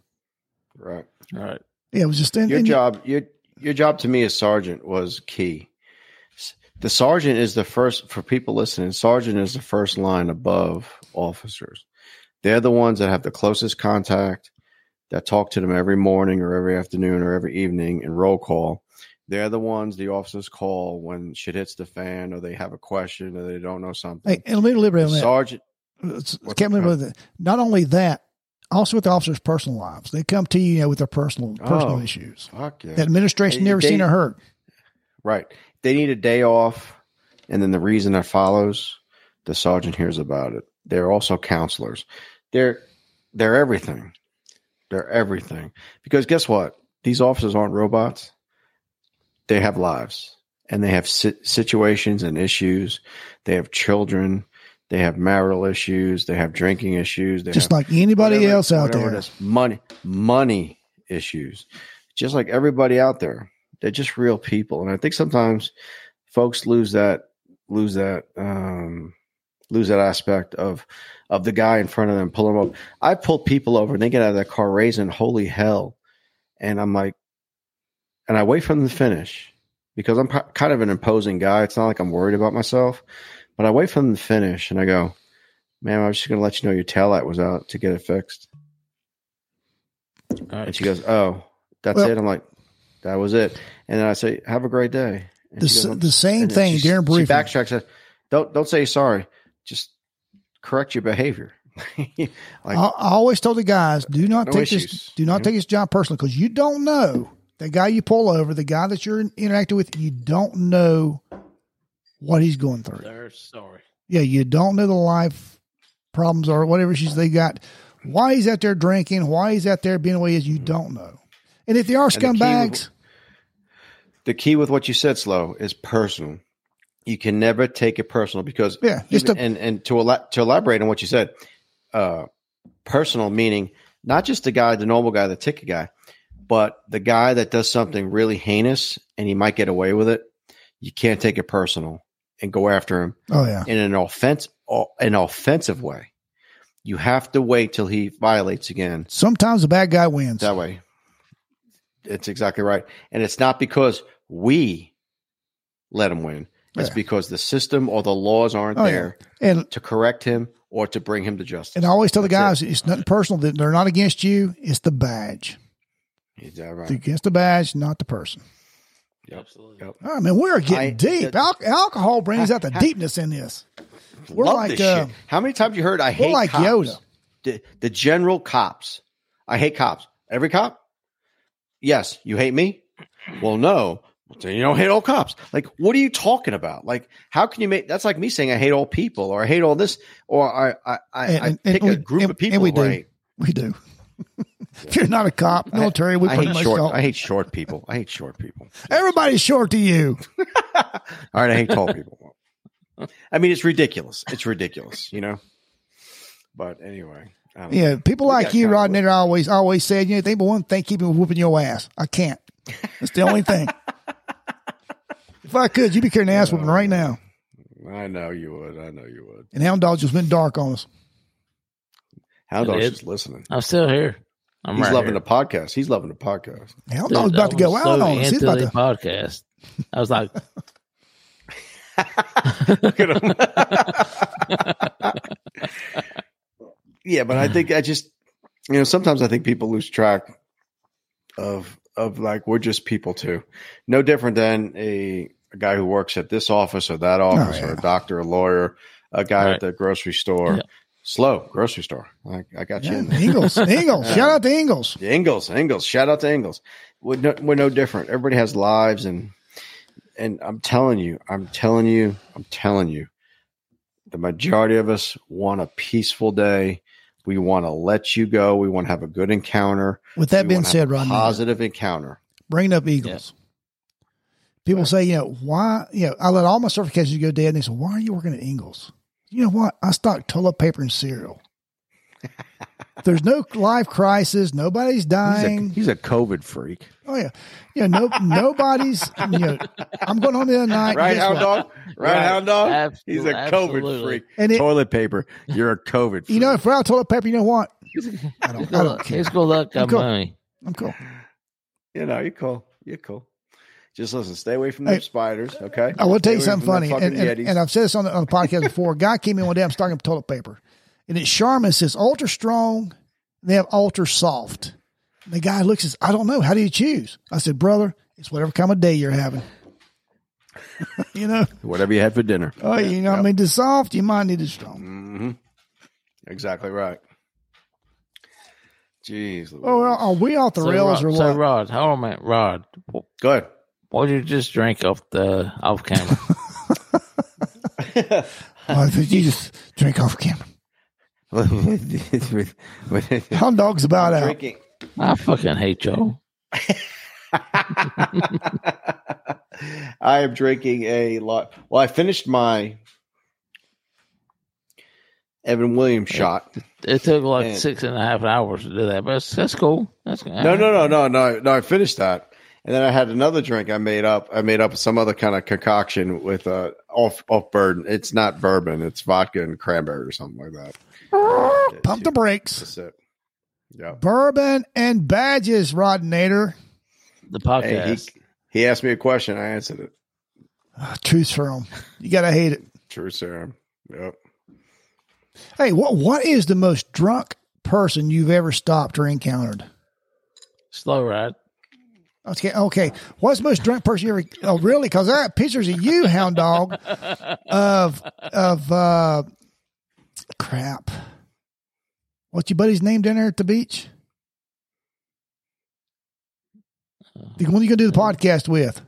Right.
All right.
Yeah, it was just in,
Your
in-
job, your your job to me as sergeant was key. The sergeant is the first for people listening. Sergeant is the first line above officers. They're the ones that have the closest contact, that talk to them every morning or every afternoon or every evening in roll call. They're the ones the officers call when shit hits the fan or they have a question or they don't know something.
Hey, and let me deliberate on that.
sergeant, What's
can't remember that. Not only that, also with the officers' personal lives. They come to you, you know, with their personal oh, personal
Oh.
issues
fuck yeah.
that administration
Hey,
never
they-
seen or heard.
Right. They need a day off, and then the reason that follows, the sergeant hears about it. They're also counselors. They're they're everything. They're everything. Because guess what? These officers aren't robots. They have lives, and they have si- situations and issues. They have children. They have marital issues. They have drinking issues. They
Just like anybody
whatever-
else out there.
is. Money, money issues, just like everybody out there. They're just real people, and I think sometimes folks lose that lose that um, lose that aspect of of the guy in front of them, pull them up. I pull people over, and they get out of their car raising holy hell, and I'm like, and I wait for them to finish because I'm kind of an imposing guy. It's not like I'm worried about myself, but I wait for them to finish, and I go, ma'am, I was just going to let you know your taillight was out to get it fixed."
All
And she goes, "Oh, that's
Well-
it." I'm like, "That was it." And then I say, "Have a great day." And
The,
goes,
the same thing
she,
during
She backtracks. Says, "Don't don't say sorry. Just correct your behavior." like,
I, I always told the guys, do not
No
take this, do not
know?
take this job personally because you don't know the guy you pull over, the guy that you're interacting with. You don't know what he's going through.
They're sorry.
Yeah, you don't know the life problems or whatever she's they got. Why he's out there drinking, why he's out there being the way he is, you don't know. And if they are
the key
scumbags,
with- the key with what you said, slow, is personal. You can never take it personal because
Yeah, just
even-
a-
and and to ela- to elaborate on what you said, uh, personal meaning not just the guy, the normal guy, the ticket guy, but the guy that does something really heinous and he might get away with it. You can't take it personal and go after him
oh yeah,
in an offense an offensive way. You have to wait till he violates again.
sometimes the bad guy wins.
That way. It's exactly right. And it's not because we let him win. It's
Yeah.
because the system or the laws aren't
Oh, yeah.
there
And
to correct him or to bring him to justice.
and I always tell the
That's
guys, it's nothing personal. They're not against you. It's the badge.
Is that right?
It's against the badge, not the person.
Yep.
Absolutely.
Yep.
I mean, we're getting
I-
deep.
that-
Al- alcohol brings out the deepness in this. We're
Love
like,
this
uh,
shit. How many times you heard I hate
like
cops?
Yoda.
The, the general cops. I hate cops. Every cop? Yes. You hate me? Well, no. Well, then you don't hate all cops. Like, what are you talking about? Like, how can you make that's like me saying I hate all people or I hate all this or I I, I,
And-
I pick
and
a group
and-
of people
and we
who I
do.
hate.
We do. if you're not a cop, military, we
I
pretty
hate
much
short.
don't.
I hate short people. I hate short people.
Everybody's short to you.
All right, I hate tall people. I mean, it's ridiculous. It's ridiculous, you know. But anyway, I don't know.
Yeah, people
We
like you,
kinda
Rod
what-
always always said, you know, think but one thing, keep him whooping your ass. I can't. That's the only thing. if I could, you'd be carrying ass whooping right now.
I know you would. I know you would.
And Hound Dog just went dark on us.
Hound
It
Dog's
is.
just listening.
I'm still here. I'm
He's
right
loving
here.
the podcast. He's loving the podcast.
Hound
Dude,
Dog's
I
about to go
was
out
so
on us. He's about
the
to.
podcast. I was like,
Look at him. yeah, but I think I just, you know, sometimes I think people lose track of of like we're just people too. No different than a, a guy who works at this office or that oh, office
yeah.
or a doctor, a lawyer, a guy
Right.
at the grocery store.
Yeah.
Slow grocery store. I, I got you
Yeah,
in there.
Ingles, Ingles. Shout out to Ingles.
Ingles, Ingles. Shout out to Ingles. We're no, we're no different. Everybody has lives, and and I'm telling you, I'm telling you, I'm telling you, the majority of us want a peaceful day. We want to let you go. We want to have a good encounter.
With that
We
being said,
a
Rodney,
positive encounter.
bringing up Ingles. People say, you know, why, you know, I let all my certifications go dead. And they say, why are you working at Ingles? You know what? I stock toilet paper and cereal. There's no life crisis. Nobody's
He's a,
dying.
he's a COVID freak,
oh yeah, yeah. No, nobody's. You know, I'm going home the other night.
right, hound dog? Right,
Right.
hound dog?
Abs-
he's a
absolutely.
COVID freak.
And it-
Toilet paper. You're a COVID. Freak.
You know, if we're out of toilet paper, you know what? I don't, I don't
gonna,
care.
he's gonna look got
Cool.
money.
I'm cool.
You know, you're cool. You're cool. Just listen. Stay away from
Hey,
them spiders. Okay.
I will tell you something funny, and, and, and I've said this on the, on the podcast before. A guy came in one day, I'm stocking up toilet paper, and it's Charmin says ultra strong. They have ultra soft. The guy looks says, I don't know. How do you choose? I said, brother, it's whatever kind of day you're having. you know,
Whatever you had for dinner.
oh, you know, I mean, the soft, you might need the strong.
hmm Exactly right. Jeez. Louise.
Oh, are we off the
So,
rails
Rod,
or
so
what?
Rod, hold on a minute, Rod.
Go ahead.
What did you just drink off the off camera?
Oh, did you just drink off camera? Hound dog's about out.
Drinking.
I fucking hate y'all.
I am drinking a lot. Well, I finished my Evan Williams shot.
It took like
Man.
six and a half hours to do that, but that's, that's cool. That's
No, no, no, no, no, no. I finished that, and then I had another drink. I made up. I made up some other kind of concoction with uh, off off bourbon. It's not bourbon. It's vodka and cranberry or something like that.
Pump the brakes.
That's it. Yeah.
Bourbon and badges, Rodnator.
The
Hey,
podcast.
he, he asked me a question. I answered it.
Ah, truth serum. You gotta hate it.
True, Sam. Yep.
Hey, what what is the most drunk person you've ever stopped or encountered?
Slow ride.
Okay, okay. What's the most drunk person you ever? Oh, really? Because I got pictures of you, hound dog, of of uh, crap. What's your buddy's name down there at the beach? The one you gonna do the podcast with?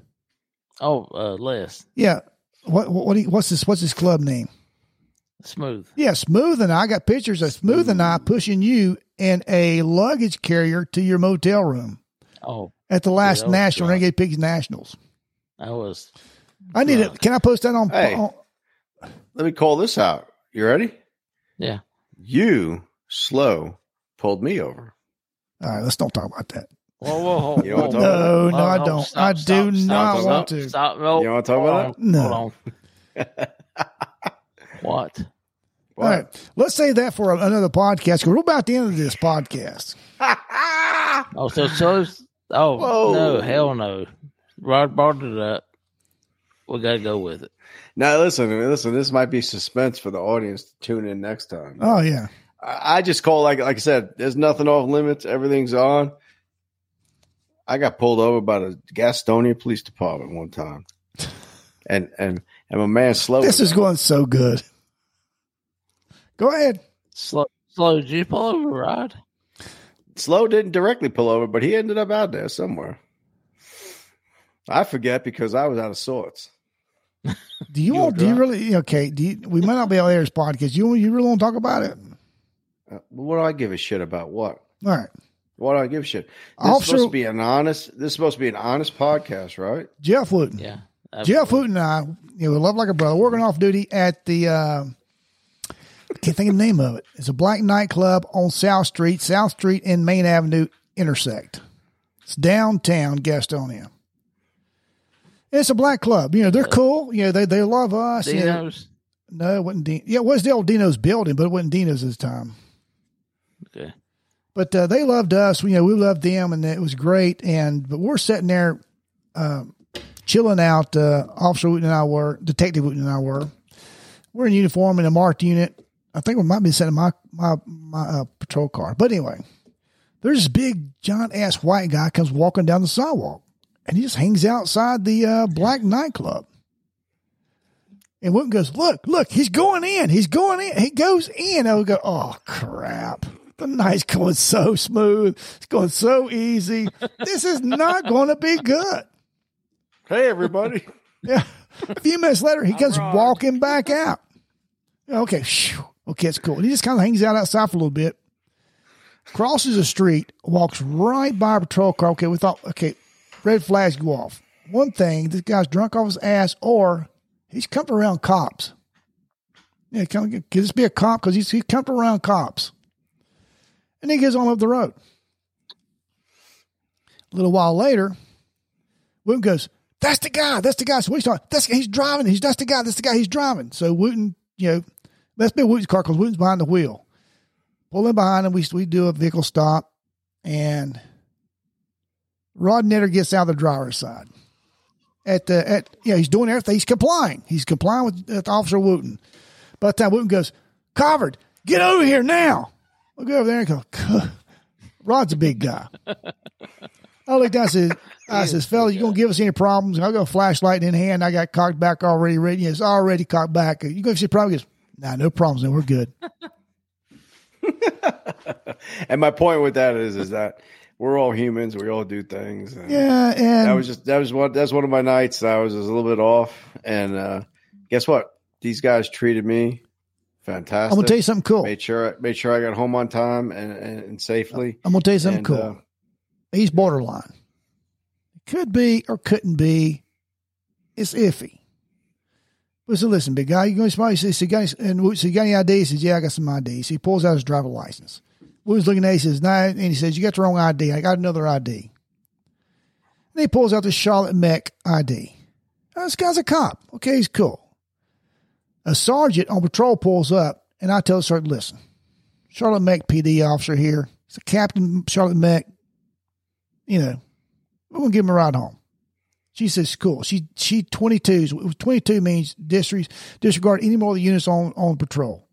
Oh, uh, less
Yeah. What what, what you, what's this? What's his club name?
smooth.
Yeah, Smooth and I got pictures of Smooth and I pushing you in a luggage carrier to your motel room
Oh,
at the last
that was
National
drunk.
Renegade Pigs Nationals.
I was.
I need it. Can I post that on?
Hey.
on-
Let me call this out. You ready?
Yeah.
You slow pulled me over.
all right, let's don't talk about that.
Whoa, whoa, whoa.
You know
whoa,
talking
No,
whoa,
no, I don't.
stop,
I
stop,
do
stop,
not
stop,
want to.
Stop. No.
You wanna talk about
on,
No.
Hold on. What?
All right, let's say that for another podcast because we're about at the end of this podcast.
Oh, so so. Oh
Whoa.
no, hell no. Rod brought it up. We got to go with it.
Now listen, listen. This might be suspense for the audience to tune in next time.
Oh yeah,
I I just call like like I said. There's nothing off limits. Everything's on. I got pulled over by the Gastonia Police Department one time, and and and my man slow.
this is going so good. Go ahead.
Slow, slow. Did you pull over, Rod?
Slow didn't directly pull over, but he ended up out there somewhere. I forget because I was out of sorts.
Do you,
You
want?
were
Do you
drunk?
really? Okay. Do you, we might not be able to air this podcast. You you really want to talk about it?
Uh, what do I give a shit about? What?
All right.
What do I give a shit? This
Officer-
is supposed to be an honest. This is supposed to be an honest podcast, right?
Jeff Wooten.
Yeah.
Jeff Wooten and I, you know, we love like a brother, working off duty at the, uh, I can't think of the name of it. It's a black nightclub on South Street, South Street and Main Avenue intersect. It's downtown Gastonia. It's a black club. You know, they're cool. You know, they, they love us. you know.
Dino's.
no, it wasn't Dean. Yeah, it was the old Dino's building, but it wasn't Dino's this time.
Okay.
But uh, they loved us. You know, we loved them, and it was great. And but we're sitting there, uh, chilling out. Uh, Officer Wooten and I were, Detective Wooten and I were. We're in uniform in a marked unit. I think we might be sitting in my my my uh, patrol car. But anyway, there's this big giant ass white guy comes walking down the sidewalk, and he just hangs outside the uh, black nightclub. And Wooten goes, look, look, he's going in. He's going in. He goes in. I would go, oh crap. The night's going so smooth. It's going so easy. This is not going to be good.
Hey, everybody.
Yeah. A few minutes later, he comes walking back out. Okay, phew. Okay, it's cool. And he just kind of hangs out outside for a little bit, crosses the street, walks right by a patrol car. Okay, we thought, okay, red flags go off. One thing, this guy's drunk off his ass, or he's coming around cops. Yeah, can, can this be a cop? Because he's, he's coming around cops. And he goes on up the road. A little while later, Wooten goes, That's the guy. That's the guy. So he's talking, that's, he's driving. He's that's the guy. That's the guy. He's driving. So Wooten, you know, let's be Wooten's car because Wooten's behind the wheel. Pull in behind him. We, we do a vehicle stop and Rodnator gets out of the driver's side. At the, at, yeah, he's doing everything. He's complying. He's complying with, with Officer Wooten. By the time Wooten goes, "Covered, get over here now. I'll go over there and go, Rod's a big guy. I looked down and said, I says, fella, you gonna give us any problems? I got a flashlight in hand. I got cocked back already ready. It's already cocked back. You gonna see problems? Nah, no problems. No, we're good.
and my point with that is, is that we're all humans. We all do things.
Yeah, and
That was just that was one that's one of my nights. I was, was a little bit off, and uh, guess what? These guys treated me fantastic.
I'm gonna tell you something cool.
Made sure made sure I got home on time and, and, and safely.
I'm gonna tell you something
And,
cool.
uh,
He's borderline. Could be or couldn't be. It's iffy. But so listen, big guy, you going to somebody says, so you got, any- and so you got any ID? He says, yeah, I got some ID. So he pulls out his driver license. Wood's looking at it, he says, nah, and he says, you got the wrong ID. I got another ID. And he pulls out the Charlotte Meck ID. Oh, this guy's a cop. Okay, he's cool. A sergeant on patrol pulls up, and I tell the sergeant, listen, Charlotte Meck PD officer here. It's a Captain Charlotte Meck. You know, we're gonna give him a ride home. She says, "Cool." She she twenty two. Twenty two means disregard disregard any more of the units on on patrol.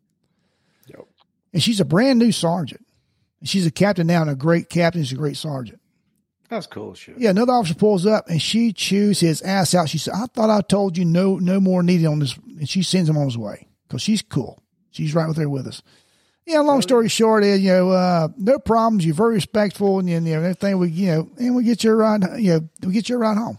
Yep.
And she's a brand new sergeant. And she's a captain now, and a great captain. She's a great sergeant.
That's cool shit.
Yeah, another officer pulls up and she chews his ass out. She said, "I thought I told you no no more needed on this," and she sends him on his way because she's cool. She's right with there with us. Yeah, long story short is you know uh, no problems. You're very respectful and you know everything. We you know and we get your ride. You know we get your ride home.